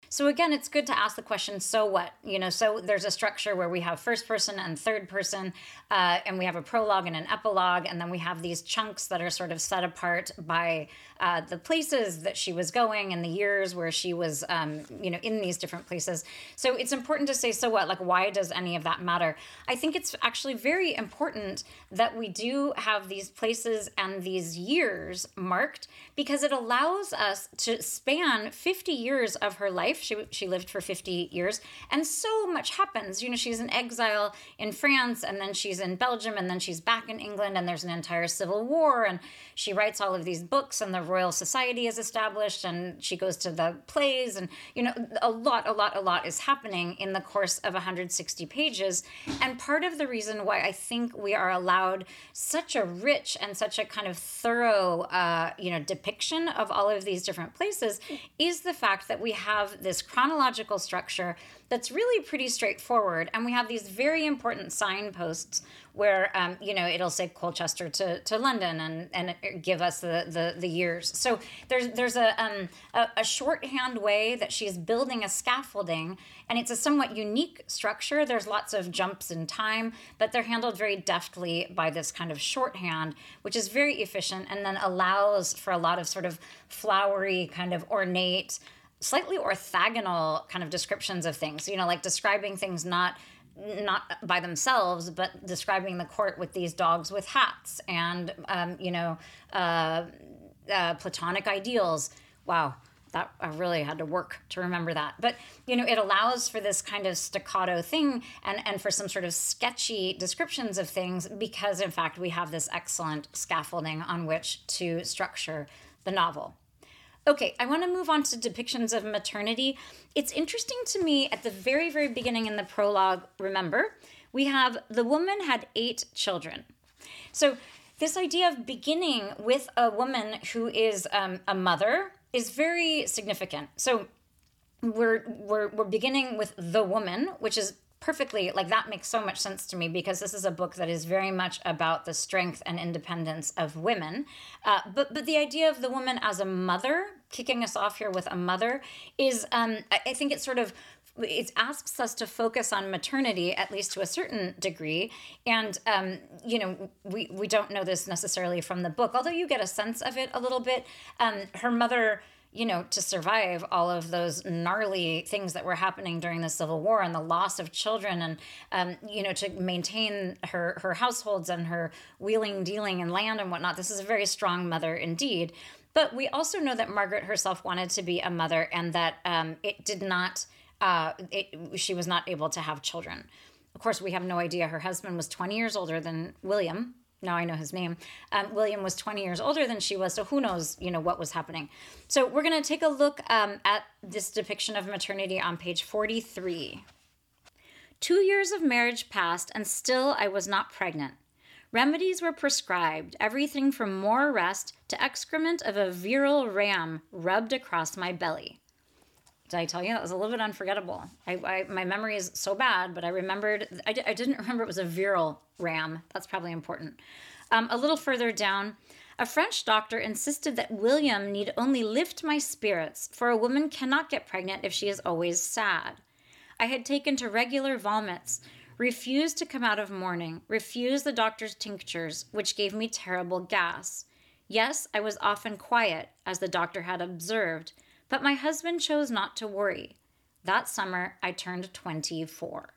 so again, it's good to ask the question, so what? You know, so there's a structure where we have first person and third person, uh, and we have a prologue and an epilogue, and then we have these chunks that are sort of set apart by uh, the places that she was going and the years where she was, um, you know, in these different places. So it's important to say, so what? Like, why does any of that matter? I think it's actually very important that we do have these places and these years marked because it allows us to span 50 years of her life. She, she lived for 50 years, and so much happens. You know, she's in exile in France, and then she's in Belgium, and then she's back in England, and there's an entire civil war, and she writes all of these books, and the Royal Society is established, and she goes to the plays, and, you know, a lot, a lot, a lot is happening in the course of 160 pages. And part of the reason why I think we are allowed such a rich and such a kind of thorough, uh, you know, depiction of all of these different places is the fact that we have this chronological structure that's really pretty straightforward. And we have these very important signposts where, um, you know, it'll say Colchester to, to London and, and give us the, the, the years. So there's, there's a, um, a, a shorthand way that she's building a scaffolding, and it's a somewhat unique structure. There's lots of jumps in time, but they're handled very deftly by this kind of shorthand, which is very efficient and then allows for a lot of sort of flowery, kind of ornate, slightly orthogonal kind of descriptions of things you know like describing things not not by themselves but describing the court with these dogs with hats and um, you know uh, uh, platonic ideals wow that I really had to work to remember that. But you know, it allows for this kind of staccato thing and and for some sort of sketchy descriptions of things because in fact we have this excellent scaffolding on which to structure the novel. Okay, I want to move on to depictions of maternity. It's interesting to me at the very, very beginning in the prologue, remember, we have the woman had eight children. So, this idea of beginning with a woman who is um, a mother is very significant. So, we're, we're, we're beginning with the woman, which is perfectly like that makes so much sense to me because this is a book that is very much about the strength and independence of women uh, but but the idea of the woman as a mother kicking us off here with a mother is um, I, think it sort of it asks us to focus on maternity at least to a certain degree and um, you know we, we don't know this necessarily from the book although you get a sense of it a little bit um, her mother you know, to survive all of those gnarly things that were happening during the Civil War and the loss of children, and um, you know, to maintain her her households and her wheeling, dealing, and land and whatnot. This is a very strong mother indeed. But we also know that Margaret herself wanted to be a mother, and that um, it did not. Uh, it, she was not able to have children. Of course, we have no idea. Her husband was 20 years older than William, now I know his name. Um, William was 20 years older than she was, so who knows, you know, what was happening. So we're going to take a look um, at this depiction of maternity on page 43. Two years of marriage passed, and still I was not pregnant. Remedies were prescribed, everything from more rest to excrement of a virile ram rubbed across my belly. Did I tell you that was a little bit unforgettable? I, I my memory is so bad, but I remembered. I, I didn't remember it was a virile ram. That's probably important. Um, a little further down, a French doctor insisted that William need only lift my spirits, for a woman cannot get pregnant if she is always sad. I had taken to regular vomits, refused to come out of mourning, refused the doctor's tinctures, which gave me terrible gas. Yes, I was often quiet, as the doctor had observed, but my husband chose not to worry. That summer, I turned 24.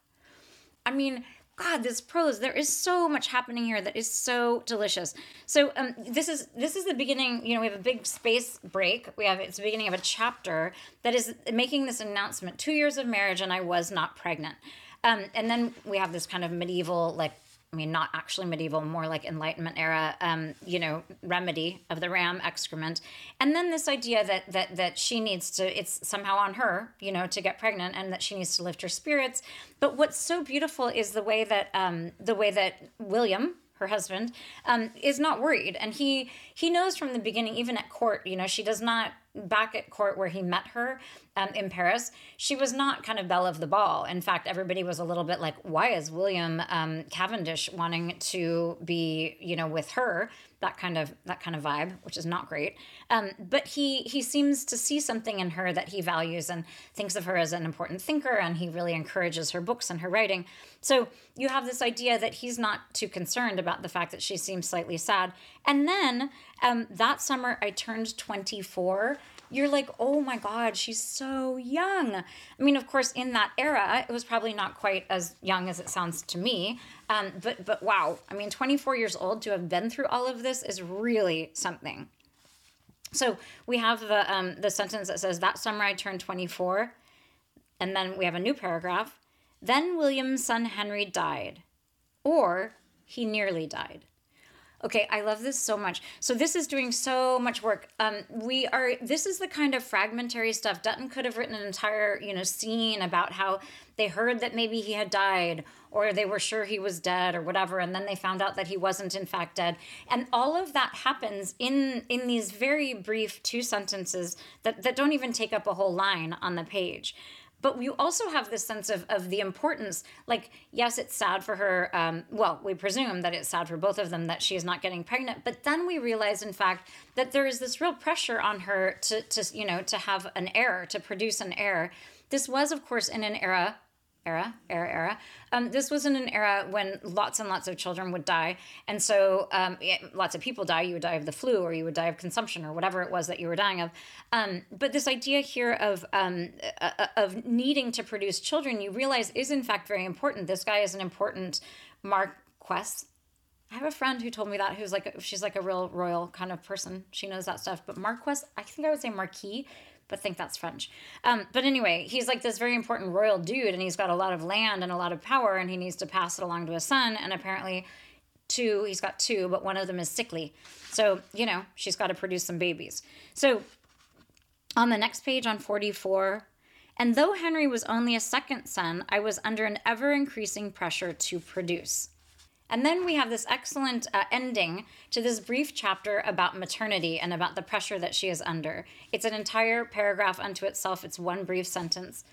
I mean, God, this prose, there is so much happening here that is so delicious. So um, this is this is the beginning, you know, we have a big space break. We have it's the beginning of a chapter that is making this announcement. Two years of marriage and I was not pregnant. Um, and then we have this kind of medieval, like I mean, not actually medieval, more like Enlightenment era, um, you know, remedy of the ram excrement, and then this idea that that that she needs to, it's somehow on her, you know, to get pregnant, and that she needs to lift her spirits. But what's so beautiful is the way that um, the way that William, her husband, um, is not worried, and he he knows from the beginning, even at court, you know, she does not back at court where he met her um, in Paris, she was not kind of belle of the ball. In fact, everybody was a little bit like, why is William um, Cavendish wanting to be, you know, with her? That kind of that kind of vibe, which is not great. Um, but he he seems to see something in her that he values and thinks of her as an important thinker, and he really encourages her books and her writing. So you have this idea that he's not too concerned about the fact that she seems slightly sad. And then um, that summer, I turned 24 you're like, oh my God, she's so young. I mean, of course, in that era, it was probably not quite as young as it sounds to me. Um, but but wow, I mean, 24 years old to have been through all of this is really something. So we have the um, the sentence that says that summer I turned 24, and then we have a new paragraph. Then William's son Henry died, or he nearly died. Okay, I love this so much. So this is doing so much work. Um, we are. This is the kind of fragmentary stuff. Dutton could have written an entire, you know, scene about how they heard that maybe he had died, or they were sure he was dead, or whatever, and then they found out that he wasn't in fact dead. And all of that happens in in these very brief two sentences that that don't even take up a whole line on the page but we also have this sense of, of the importance like yes it's sad for her um, well we presume that it's sad for both of them that she is not getting pregnant but then we realize in fact that there is this real pressure on her to, to you know to have an heir to produce an heir. This was of course in an era era, era, era. Um, this was in an era when lots and lots of children would die. And so um, it, lots of people die. You would die of the flu or you would die of consumption or whatever it was that you were dying of. Um, but this idea here of, um, uh, uh, of needing to produce children, you realize is in fact very important. This guy is an important marquess. I have a friend who told me that who's like, she's like a real royal kind of person. She knows that stuff. But marquess, I think I would say marquis but think that's French. Um, but anyway, he's like this very important royal dude, and he's got a lot of land and a lot of power, and he needs to pass it along to his son. And apparently, two, he's got two, but one of them is sickly. So, you know, she's got to produce some babies. So, on the next page on 44, and though Henry was only a second son, I was under an ever increasing pressure to produce. And then we have this excellent uh, ending to this brief chapter about maternity and about the pressure that she is under. It's an entire paragraph unto itself, it's one brief sentence.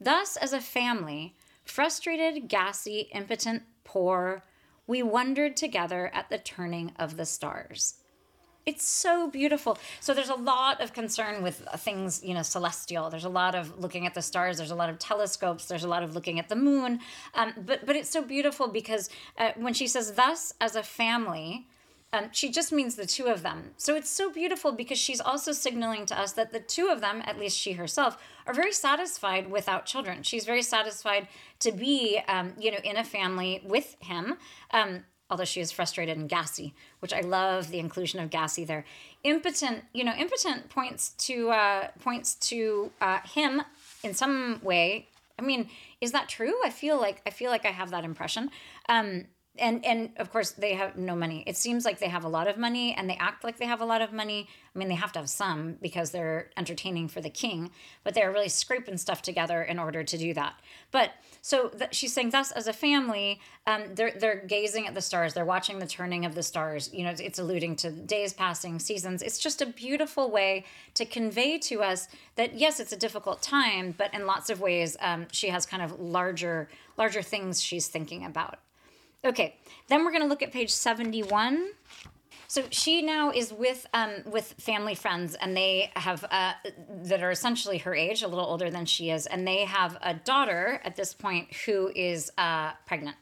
Thus, as a family, frustrated, gassy, impotent, poor, we wondered together at the turning of the stars. It's so beautiful. So there's a lot of concern with things, you know, celestial. There's a lot of looking at the stars. There's a lot of telescopes. There's a lot of looking at the moon. Um, but but it's so beautiful because uh, when she says thus as a family, um, she just means the two of them. So it's so beautiful because she's also signaling to us that the two of them, at least she herself, are very satisfied without children. She's very satisfied to be, um, you know, in a family with him. Um, although she is frustrated and gassy, which I love the inclusion of gassy there. Impotent, you know, impotent points to uh, points to uh, him in some way. I mean, is that true? I feel like I feel like I have that impression. Um, and and of course they have no money. It seems like they have a lot of money, and they act like they have a lot of money. I mean, they have to have some because they're entertaining for the king, but they're really scraping stuff together in order to do that. But so th- she's saying, thus as a family, um, they're they're gazing at the stars. They're watching the turning of the stars. You know, it's, it's alluding to days passing, seasons. It's just a beautiful way to convey to us that yes, it's a difficult time, but in lots of ways, um, she has kind of larger larger things she's thinking about. Okay, then we're going to look at page 71. So she now is with um, with family friends, and they have uh, that are essentially her age, a little older than she is, and they have a daughter at this point who is uh, pregnant.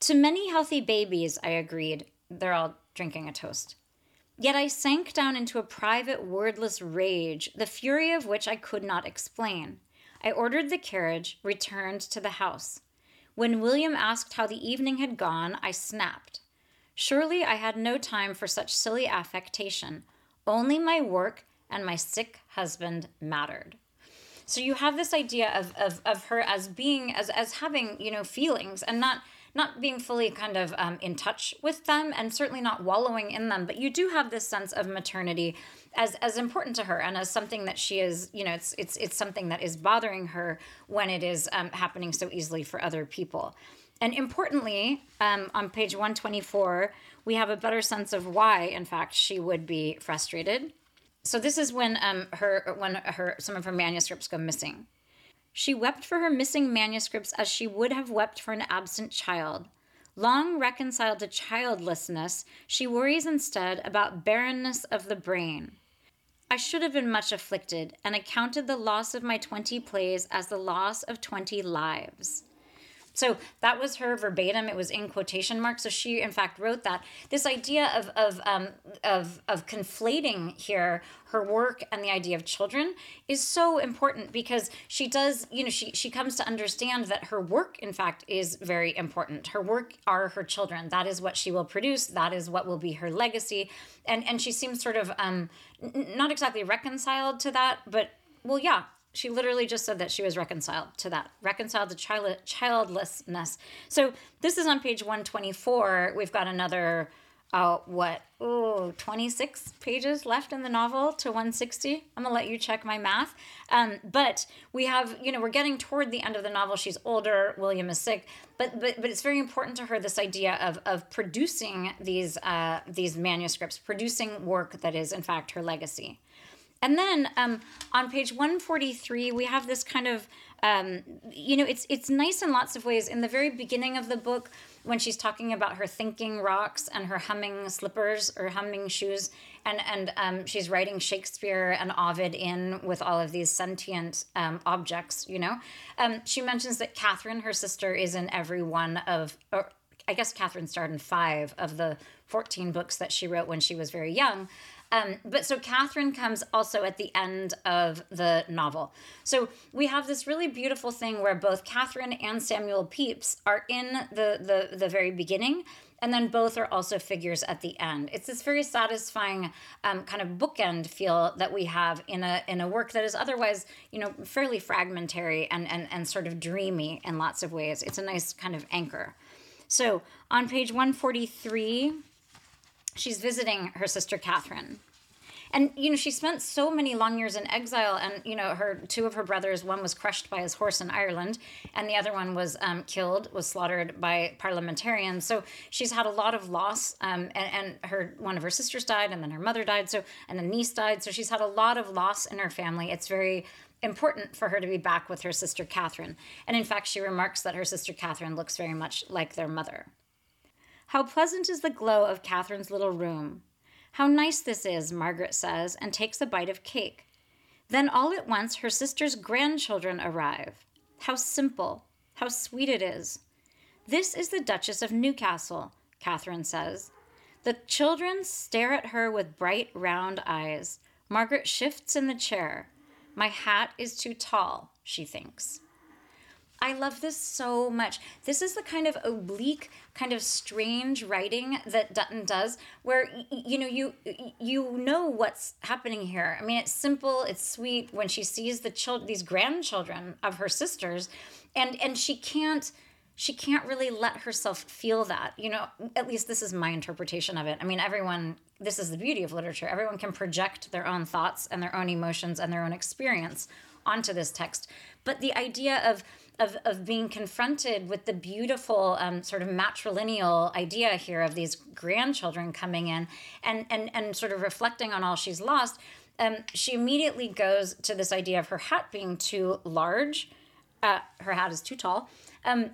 To many healthy babies, I agreed. They're all drinking a toast. Yet I sank down into a private, wordless rage, the fury of which I could not explain. I ordered the carriage, returned to the house. When William asked how the evening had gone, I snapped. Surely I had no time for such silly affectation. Only my work and my sick husband mattered. So you have this idea of, of, of her as being as, as having, you know, feelings and not not being fully kind of um, in touch with them and certainly not wallowing in them but you do have this sense of maternity as as important to her and as something that she is you know it's it's it's something that is bothering her when it is um, happening so easily for other people. And importantly um, on page 124 we have a better sense of why in fact she would be frustrated. So this is when um, her when her some of her manuscripts go missing she wept for her missing manuscripts as she would have wept for an absent child. Long reconciled to childlessness, she worries instead about barrenness of the brain. I should have been much afflicted, and accounted the loss of my twenty plays as the loss of twenty lives. So that was her verbatim. It was in quotation marks. So she, in fact, wrote that. This idea of of um, of of conflating here her work and the idea of children is so important because she does. You know, she she comes to understand that her work, in fact, is very important. Her work are her children. That is what she will produce. That is what will be her legacy. And and she seems sort of um, not exactly reconciled to that, but well, yeah, she literally just said that she was reconciled to that reconciled to child childlessness. So this is on page 124 we've got another uh, what oh 26 pages left in the novel to 160 i'm gonna let you check my math. Um, but we have you know we're getting toward the end of the novel. She's older william is sick. But but, but it's very important to her this idea of of producing these uh, these manuscripts producing work that is in fact her legacy and then um, on page 143, we have this kind of, um, you know, it's it's nice in lots of ways. In the very beginning of the book, when she's talking about her thinking rocks and her humming slippers or humming shoes, and and um, she's writing Shakespeare and Ovid in with all of these sentient um, objects, you know, um, she mentions that Catherine, her sister, is in every one of. Or, I guess Catherine starred in five of the 14 books that she wrote when she was very young. Um, but so Catherine comes also at the end of the novel. So we have this really beautiful thing where both Catherine and Samuel Pepys are in the the, the very beginning. And then both are also figures at the end. It's this very satisfying um, kind of bookend feel that we have in a in a work that is otherwise, you know, fairly fragmentary and and, and sort of dreamy in lots of ways. It's a nice kind of anchor. So on page 143, she's visiting her sister Catherine. And you know, she spent so many long years in exile, and you know, her two of her brothers, one was crushed by his horse in Ireland, and the other one was um, killed, was slaughtered by parliamentarians. So she's had a lot of loss, um, and, and her one of her sisters died, and then her mother died, so and a niece died. So she's had a lot of loss in her family. It's very important for her to be back with her sister Catherine. And in fact, she remarks that her sister Catherine looks very much like their mother. How pleasant is the glow of Catherine's little room. How nice this is, Margaret says, and takes a bite of cake. Then all at once her sister's grandchildren arrive. How simple, how sweet it is. This is the Duchess of Newcastle, Catherine says. The children stare at her with bright, round eyes. Margaret shifts in the chair. My hat is too tall, she thinks. I love this so much. This is the kind of oblique, kind of strange writing that Dutton does, where you know you you know what's happening here. I mean, it's simple, it's sweet. When she sees the children, these grandchildren of her sisters, and and she can't she can't really let herself feel that. You know, at least this is my interpretation of it. I mean, everyone, this is the beauty of literature. Everyone can project their own thoughts and their own emotions and their own experience onto this text. But the idea of of, of being confronted with the beautiful um, sort of matrilineal idea here of these grandchildren coming in and, and, and sort of reflecting on all she's lost, um, she immediately goes to this idea of her hat being too large. Uh, her hat is too tall. Um,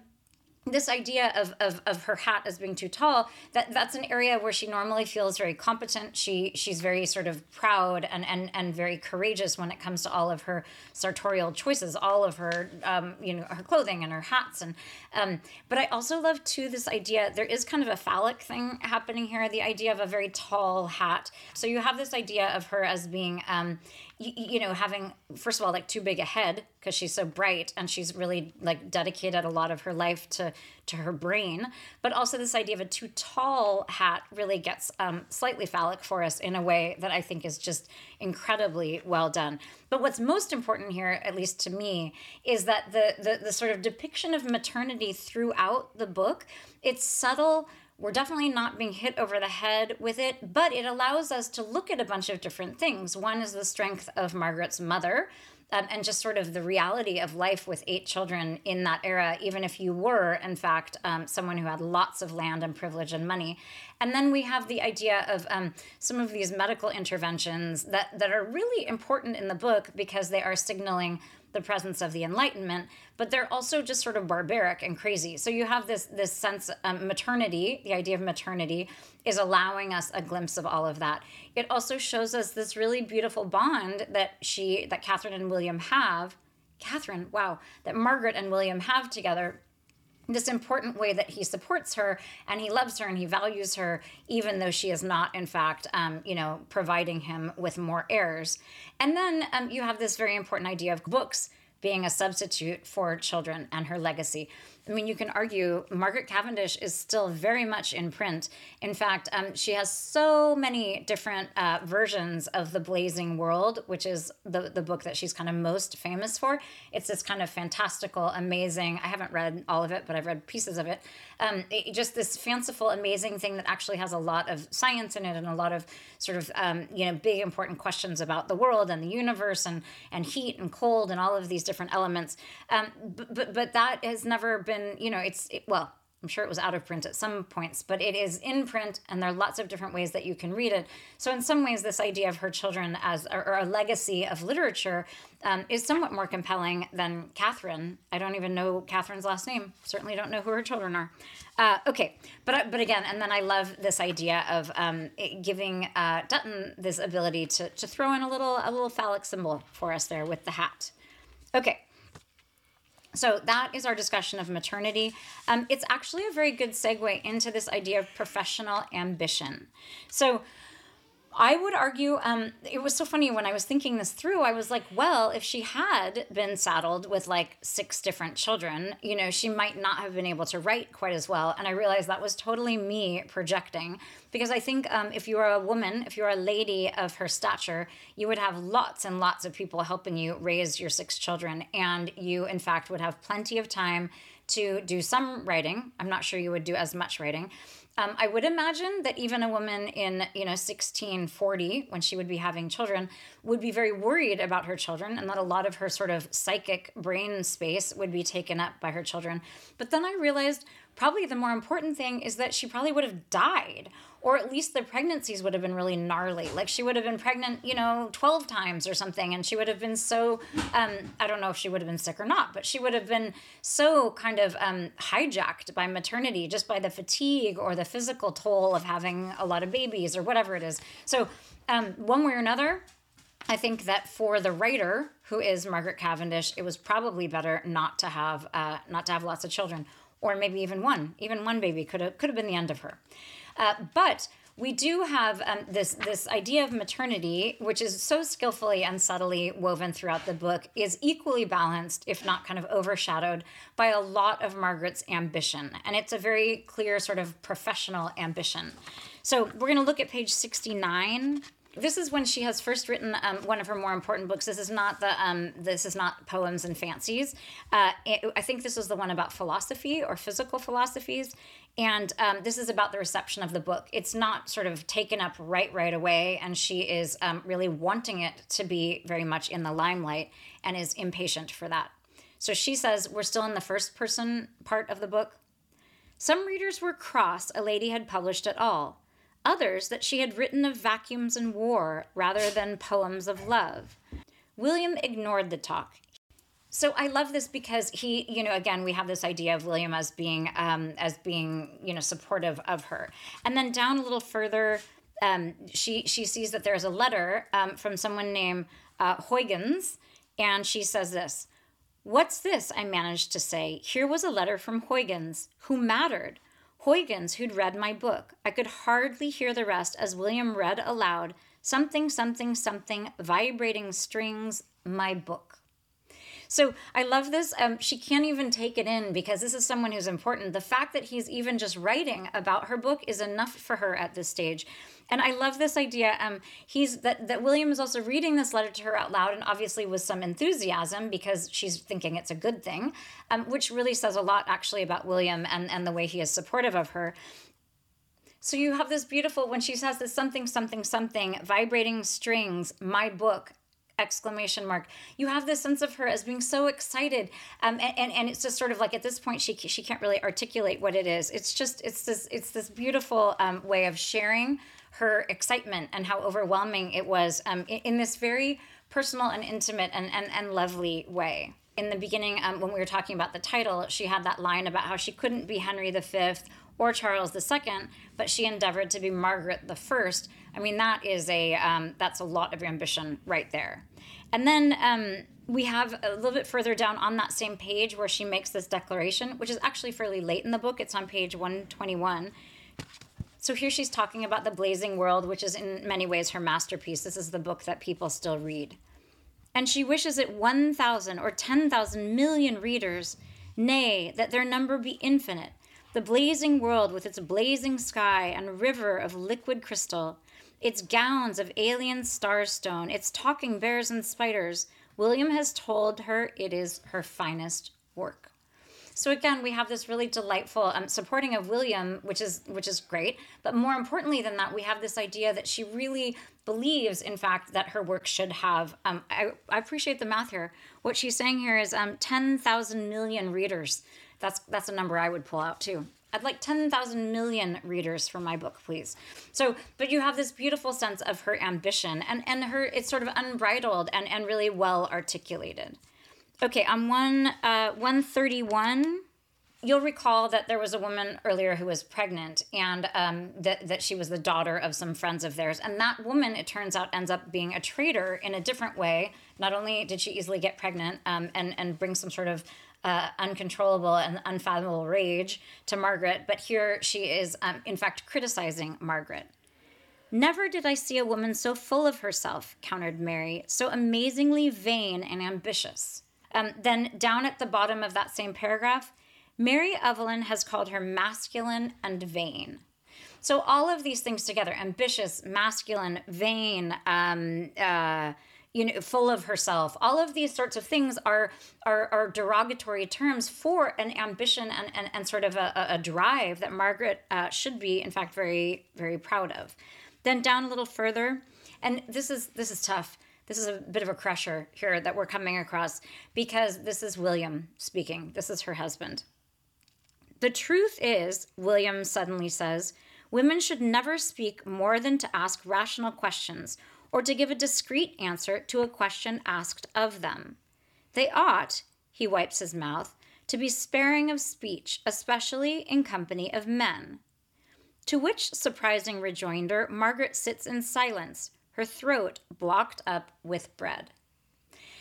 this idea of, of, of her hat as being too tall that that's an area where she normally feels very competent. She she's very sort of proud and and, and very courageous when it comes to all of her sartorial choices all of her um, you know her clothing and her hats. And um, but i also love too this idea there is kind of a phallic thing happening here the idea of a very tall hat. So you have this idea of her as being um, you, you know having first of all like too big a head because she's so bright and she's really like dedicated a lot of her life to to her brain. But also this idea of a too tall hat really gets um, slightly phallic for us in a way that i think is just incredibly well done. But what's most important here at least to me is that the the, the sort of depiction of maternity throughout the book it's subtle we're definitely not being hit over the head with it, but it allows us to look at a bunch of different things. One is the strength of Margaret's mother. Um, and just sort of the reality of life with eight children in that era, even if you were, in fact, um, someone who had lots of land and privilege and money. And then we have the idea of um, some of these medical interventions that, that are really important in the book because they are signaling the presence of the Enlightenment, but they're also just sort of barbaric and crazy. So you have this this sense um, maternity, the idea of maternity, is allowing us a glimpse of all of that. It also shows us this really beautiful bond that she that Catherine and William have. Catherine, wow, that Margaret and William have together this important way that he supports her and he loves her and he values her even though she is not in fact um, you know providing him with more heirs. And then um, you have this very important idea of books being a substitute for children and her legacy I mean, you can argue Margaret Cavendish is still very much in print. In fact, um, she has so many different uh, versions of The Blazing World, which is the, the book that she's kind of most famous for. It's this kind of fantastical, amazing, I haven't read all of it, but I've read pieces of it. Um, it just this fanciful, amazing thing that actually has a lot of science in it and a lot of sort of, um, you know, big important questions about the world and the universe and, and heat and cold and all of these different elements. Um, but, but, but that has never been been, you know, it's, it, well, I'm sure it was out of print at some points, but it is in print, and there are lots of different ways that you can read it. So, in some ways, this idea of her children as or, a legacy of literature um, is somewhat more compelling than Catherine. I don't even know Catherine's last name. Certainly, don't know who her children are. Uh, okay, but uh, but again, and then I love this idea of um, giving uh, Dutton this ability to to throw in a little a little phallic symbol for us there with the hat. Okay. So that is our discussion of maternity. Um, it's actually a very good segue into this idea of professional ambition. So I would argue, um, it was so funny when I was thinking this through. I was like, well, if she had been saddled with like six different children, you know, she might not have been able to write quite as well. And I realized that was totally me projecting because I think um, if you are a woman, if you're a lady of her stature, you would have lots and lots of people helping you raise your six children. And you, in fact, would have plenty of time to do some writing. I'm not sure you would do as much writing um, I would imagine that even a woman in you know 1640, when she would be having children, would be very worried about her children, and that a lot of her sort of psychic brain space would be taken up by her children. But then I realized probably the more important thing is that she probably would have died or at least the pregnancies would have been really gnarly. Like she would have been pregnant, you know, 12 times or something, and she would have been so, um, I don't know if she would have been sick or not, but she would have been so kind of um, hijacked by maternity just by the fatigue or the physical toll of having a lot of babies or whatever it is. So, um, one way or another, I think that for the writer, who is Margaret Cavendish, it was probably better not to have uh, not to have lots of children, or maybe even one. Even one baby could have could have been the end of her. Uh, but we do have um, this this idea of maternity, which is so skillfully and subtly woven throughout the book, is equally balanced, if not kind of overshadowed, by a lot of Margaret's ambition, and it's a very clear sort of professional ambition. So we're going to look at page sixty nine. This is when she has first written um, one of her more important books. This is not the um, this is not poems and fancies. Uh, it, I think this was the one about philosophy or physical philosophies, and um, this is about the reception of the book. It's not sort of taken up right right away, and she is um, really wanting it to be very much in the limelight and is impatient for that. So she says we're still in the first person part of the book. Some readers were cross a lady had published at all others that she had written of vacuums and war rather than poems of love. William ignored the talk. So I love this because he, you know, again, we have this idea of William as being, um, as being, you know, supportive of her, and then down a little further, um, she she sees that there's a letter um, from someone named uh, Huygens, and she says this. What's this? I managed to say. Here was a letter from Huygens, who mattered. Huygens, who'd read my book. I could hardly hear the rest as William read aloud something, something, something, vibrating strings, my book. So I love this. Um, she can't even take it in because this is someone who's important. The fact that he's even just writing about her book is enough for her at this stage. And I love this idea. Um, he's that that William is also reading this letter to her out loud, and obviously with some enthusiasm because she's thinking it's a good thing, um, which really says a lot actually about William and and the way he is supportive of her. So you have this beautiful when she says this something something something vibrating strings, my book, exclamation mark you have this sense of her as being so excited um, and, and, and it's just sort of like at this point she she can't really articulate what it is it's just it's this it's this beautiful um, way of sharing her excitement and how overwhelming it was um, in, in, this very personal and intimate and, and, and lovely way. In the beginning, um, when we were talking about the title, she had that line about how she couldn't be Henry V or Charles II, but she endeavored to be Margaret I. I mean, that is a um, that's a lot of ambition right there. And then um, we have a little bit further down on that same page where she makes this declaration, which is actually fairly late in the book. It's on page 121. So here she's talking about the blazing world, which is in many ways her masterpiece. This is the book that people still read. And she wishes it 1,000 or 10,000 million readers, nay, that their number be infinite. The blazing world with its blazing sky and river of liquid crystal, its gowns of alien starstone, its talking bears and spiders, William has told her it is her finest work. So again, we have this really delightful um, supporting of William, which is which is great. But more importantly than that, we have this idea that she really believes, in fact, that her work should have. Um, I, I appreciate the math here. What she's saying here is um, ten thousand million readers. That's that's a number I would pull out too. I'd like 10,000 million readers for my book, please. So, but you have this beautiful sense of her ambition and, and her, it's sort of unbridled and, and really well articulated. Okay, on one uh, 131, you'll recall that there was a woman earlier who was pregnant and um, that, that she was the daughter of some friends of theirs. And that woman, it turns out, ends up being a traitor in a different way. Not only did she easily get pregnant um, and, and bring some sort of uh, uncontrollable and unfathomable rage to Margaret, but here she is, um, in fact, criticizing Margaret. Never did I see a woman so full of herself, countered Mary, so amazingly vain and ambitious. Um, then down at the bottom of that same paragraph, Mary Evelyn has called her masculine and vain. So all of these things together, ambitious, masculine, vain, um, uh, you know, full of herself. All of these sorts of things are are, are derogatory terms for an ambition and, and, and sort of a, a drive that Margaret uh, should be, in fact, very very proud of. Then down a little further, and this is this is tough this is a bit of a crusher here that we're coming across because this is William speaking. This is her husband. The truth is, William suddenly says, women should never speak more than to ask rational questions or to give a discreet answer to a question asked of them. They ought, he wipes his mouth, to be sparing of speech, especially in company of men. To which surprising rejoinder Margaret sits in silence, her throat blocked up with bread.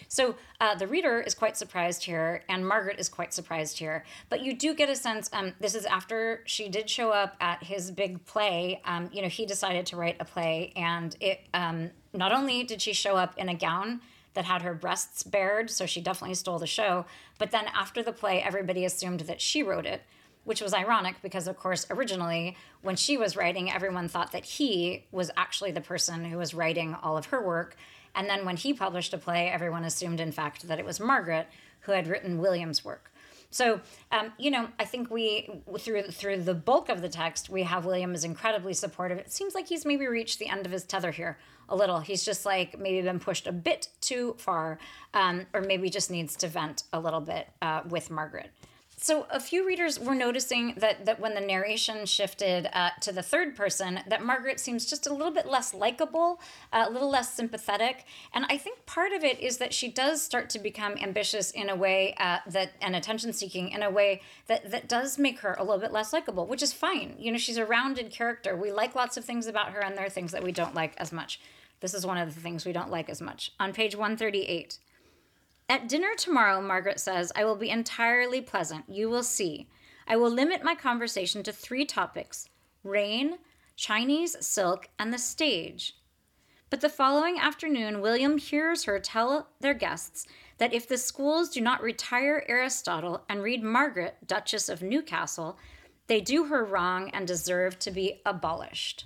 So uh, the reader is quite surprised here, and Margaret is quite surprised here. But you do get a sense. Um, this is after she did show up at his big play. Um, you know, he decided to write a play, and it um, not only did she show up in a gown that had her breasts bared, so she definitely stole the show. But then after the play, everybody assumed that she wrote it. which was ironic because, of course, originally when she was writing, everyone thought that he was actually the person who was writing all of her work. And then when he published a play, everyone assumed, in fact, that it was Margaret who had written William's work. So, um, you know, I think we through through the bulk of the text, we have William is incredibly supportive. It seems like he's maybe reached the end of his tether here a little. He's just like maybe been pushed a bit too far, um, or maybe just needs to vent a little bit uh, with Margaret. So a few readers were noticing that that when the narration shifted uh, to the third person, that Margaret seems just a little bit less likable, uh, a little less sympathetic, and I think part of it is that she does start to become ambitious in a way uh, that and attention seeking in a way that that does make her a little bit less likable, which is fine. You know, she's a rounded character. We like lots of things about her, and there are things that we don't like as much. This is one of the things we don't like as much. On page 138. At dinner tomorrow, Margaret says, I will be entirely pleasant. You will see. I will limit my conversation to three topics rain, Chinese silk, and the stage. But the following afternoon, William hears her tell their guests that if the schools do not retire Aristotle and read Margaret, Duchess of Newcastle, they do her wrong and deserve to be abolished.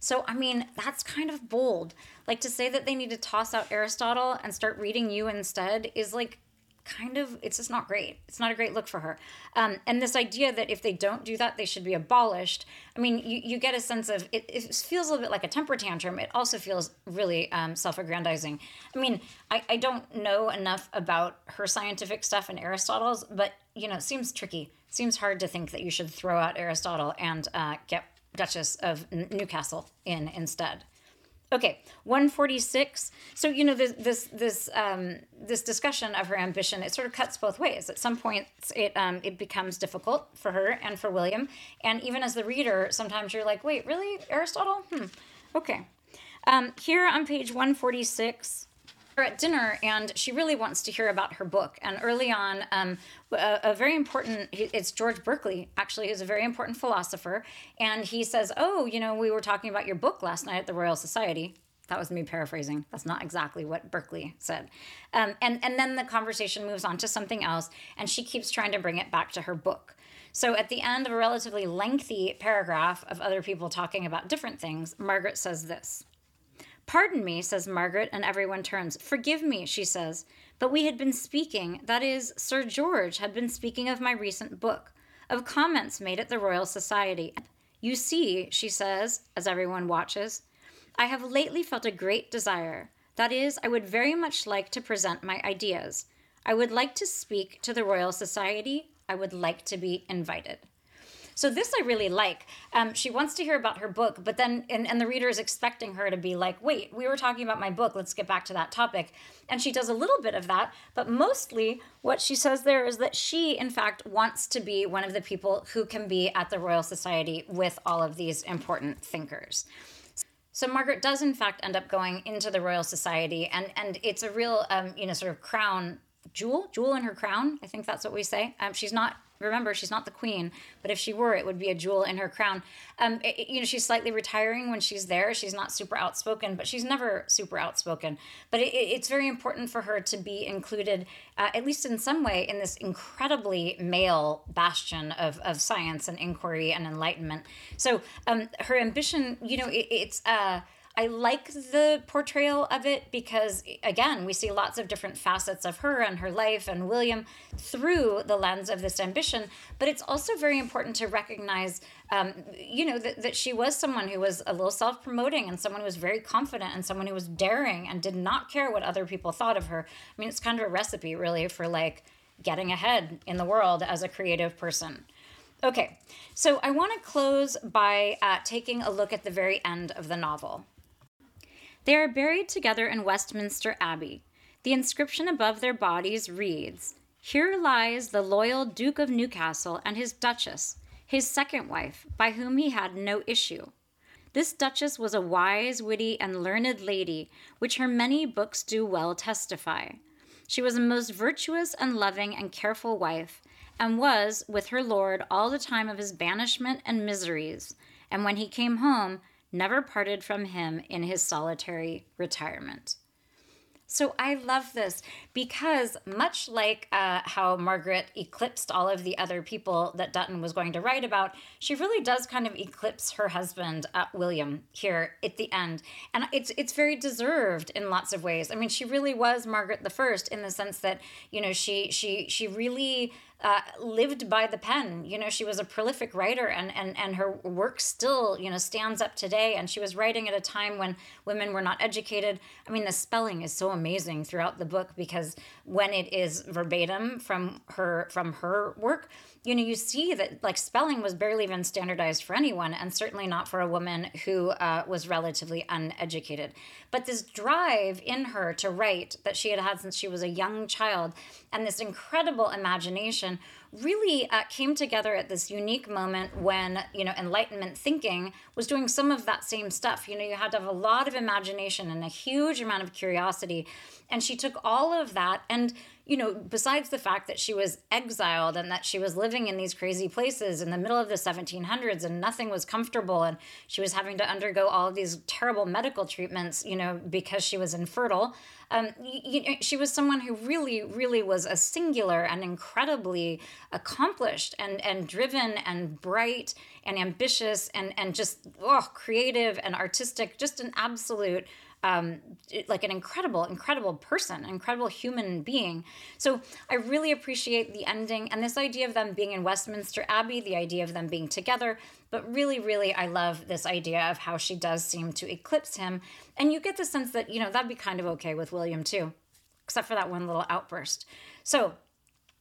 So, I mean, that's kind of bold. Like to say that they need to toss out Aristotle and start reading you instead is like kind of, it's just not great. It's not a great look for her. Um, and this idea that if they don't do that, they should be abolished. I mean, you, you get a sense of it, it feels a little bit like a temper tantrum. It also feels really um, self aggrandizing. I mean, I, I don't know enough about her scientific stuff and Aristotle's, but, you know, it seems tricky. It seems hard to think that you should throw out Aristotle and uh, get Duchess of Newcastle in instead. Okay, 146. So you know this this this um, this discussion of her ambition it sort of cuts both ways. At some points it um, it becomes difficult for her and for William, and even as the reader, sometimes you're like, wait, really Aristotle? Hmm. Okay. Um, here on page 146 her at dinner and she really wants to hear about her book. And early on um, a, a, very important it's george berkeley actually who's a very important philosopher. And he says oh you know we were talking about your book last night at the royal society. That was me paraphrasing. That's not exactly what berkeley said. Um, and, and then the conversation moves on to something else and she keeps trying to bring it back to her book. So at the end of a relatively lengthy paragraph of other people talking about different things margaret says this Pardon me, says Margaret, and everyone turns. Forgive me, she says. But we had been speaking, that is, Sir George had been speaking of my recent book, of comments made at the Royal Society. You see, she says, as everyone watches, I have lately felt a great desire. That is, I would very much like to present my ideas. I would like to speak to the Royal Society. I would like to be invited. So this I really like. Um, she wants to hear about her book, but then and, and the reader is expecting her to be like, wait, we were talking about my book. Let's get back to that topic. And she does a little bit of that, but mostly what she says there is that she, in fact, wants to be one of the people who can be at the Royal Society with all of these important thinkers. So Margaret does, in fact, end up going into the Royal Society, and and it's a real, um, you know, sort of crown jewel, jewel in her crown. I think that's what we say. Um, she's not remember she's not the queen but if she were it would be a jewel in her crown. Um it, you know she's slightly retiring when she's there. She's not super outspoken but she's never super outspoken. But it, it's very important for her to be included uh, at least in some way in this incredibly male bastion of, of science and inquiry and enlightenment. So um her ambition you know it, it's uh I like the portrayal of it because, again, we see lots of different facets of her and her life and William through the lens of this ambition. But it's also very important to recognize, um, you know, that, that she was someone who was a little self promoting and someone who was very confident and someone who was daring and did not care what other people thought of her. I mean, it's kind of a recipe, really, for like getting ahead in the world as a creative person. Okay, so I want to close by uh, taking a look at the very end of the novel. They are buried together in Westminster Abbey. The inscription above their bodies reads Here lies the loyal Duke of Newcastle and his Duchess, his second wife, by whom he had no issue. This Duchess was a wise, witty, and learned lady, which her many books do well testify. She was a most virtuous and loving and careful wife, and was with her lord all the time of his banishment and miseries. And when he came home, never parted from him in his solitary retirement. So I love this because, much like uh, how Margaret eclipsed all of the other people that Dutton was going to write about, she really does kind of eclipse her husband, uh, William, here at the end, and it's it's very deserved in lots of ways. I mean, she really was Margaret the First in the sense that you know she she she really uh, lived by the pen. You know, she was a prolific writer, and and and her work still you know stands up today. And she was writing at a time when women were not educated. I mean, the spelling is so amazing throughout the book because when it is verbatim from her from her work, you know, you see that like spelling was barely even standardized for anyone, and certainly not for a woman who uh, was relatively uneducated. But this drive in her to write that she had had since she was a young child, and this incredible imagination really uh, came together at this unique moment when you know enlightenment thinking was doing some of that same stuff you know you had to have a lot of imagination and a huge amount of curiosity and she took all of that and you know, besides the fact that she was exiled and that she was living in these crazy places in the middle of the 1700s and nothing was comfortable and she was having to undergo all of these terrible medical treatments, you know, because she was infertile. Um, you, you, she was someone who really, really was a singular and incredibly accomplished and, and driven and bright and ambitious and, and just oh, creative and artistic, just an absolute um, like an incredible, incredible person, incredible human being. So I really appreciate the ending and this idea of them being in Westminster Abbey, the idea of them being together. But really, really, I love this idea of how she does seem to eclipse him. And you get the sense that, you know, that'd be kind of okay with William too, except for that one little outburst. So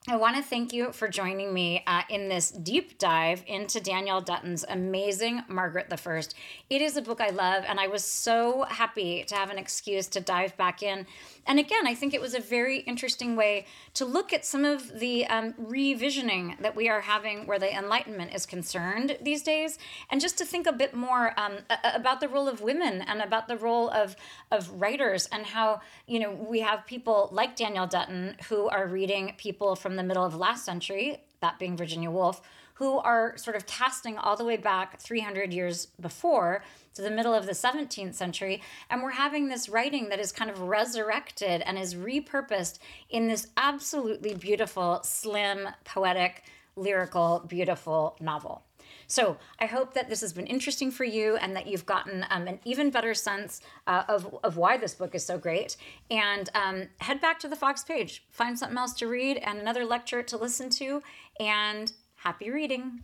I want to thank you for joining me uh, in this deep dive into Danielle Dutton's amazing Margaret the First. It is a book I love, and I was so happy to have an excuse to dive back in. And again, I think it was a very interesting way to look at some of the um, revisioning that we are having where the Enlightenment is concerned these days, and just to think a bit more um, about the role of women and about the role of of writers and how you know we have people like Danielle Dutton who are reading people from from the middle of last century, that being Virginia Woolf, who are sort of casting all the way back 300 years before to the middle of the 17th century. And we're having this writing that is kind of resurrected and is repurposed in this absolutely beautiful, slim, poetic, lyrical, beautiful novel. So I hope that this has been interesting for you and that you've gotten um, an even better sense uh, of, of why this book is so great. And um, head back to the Fox page, find something else to read and another lecture to listen to, and happy reading.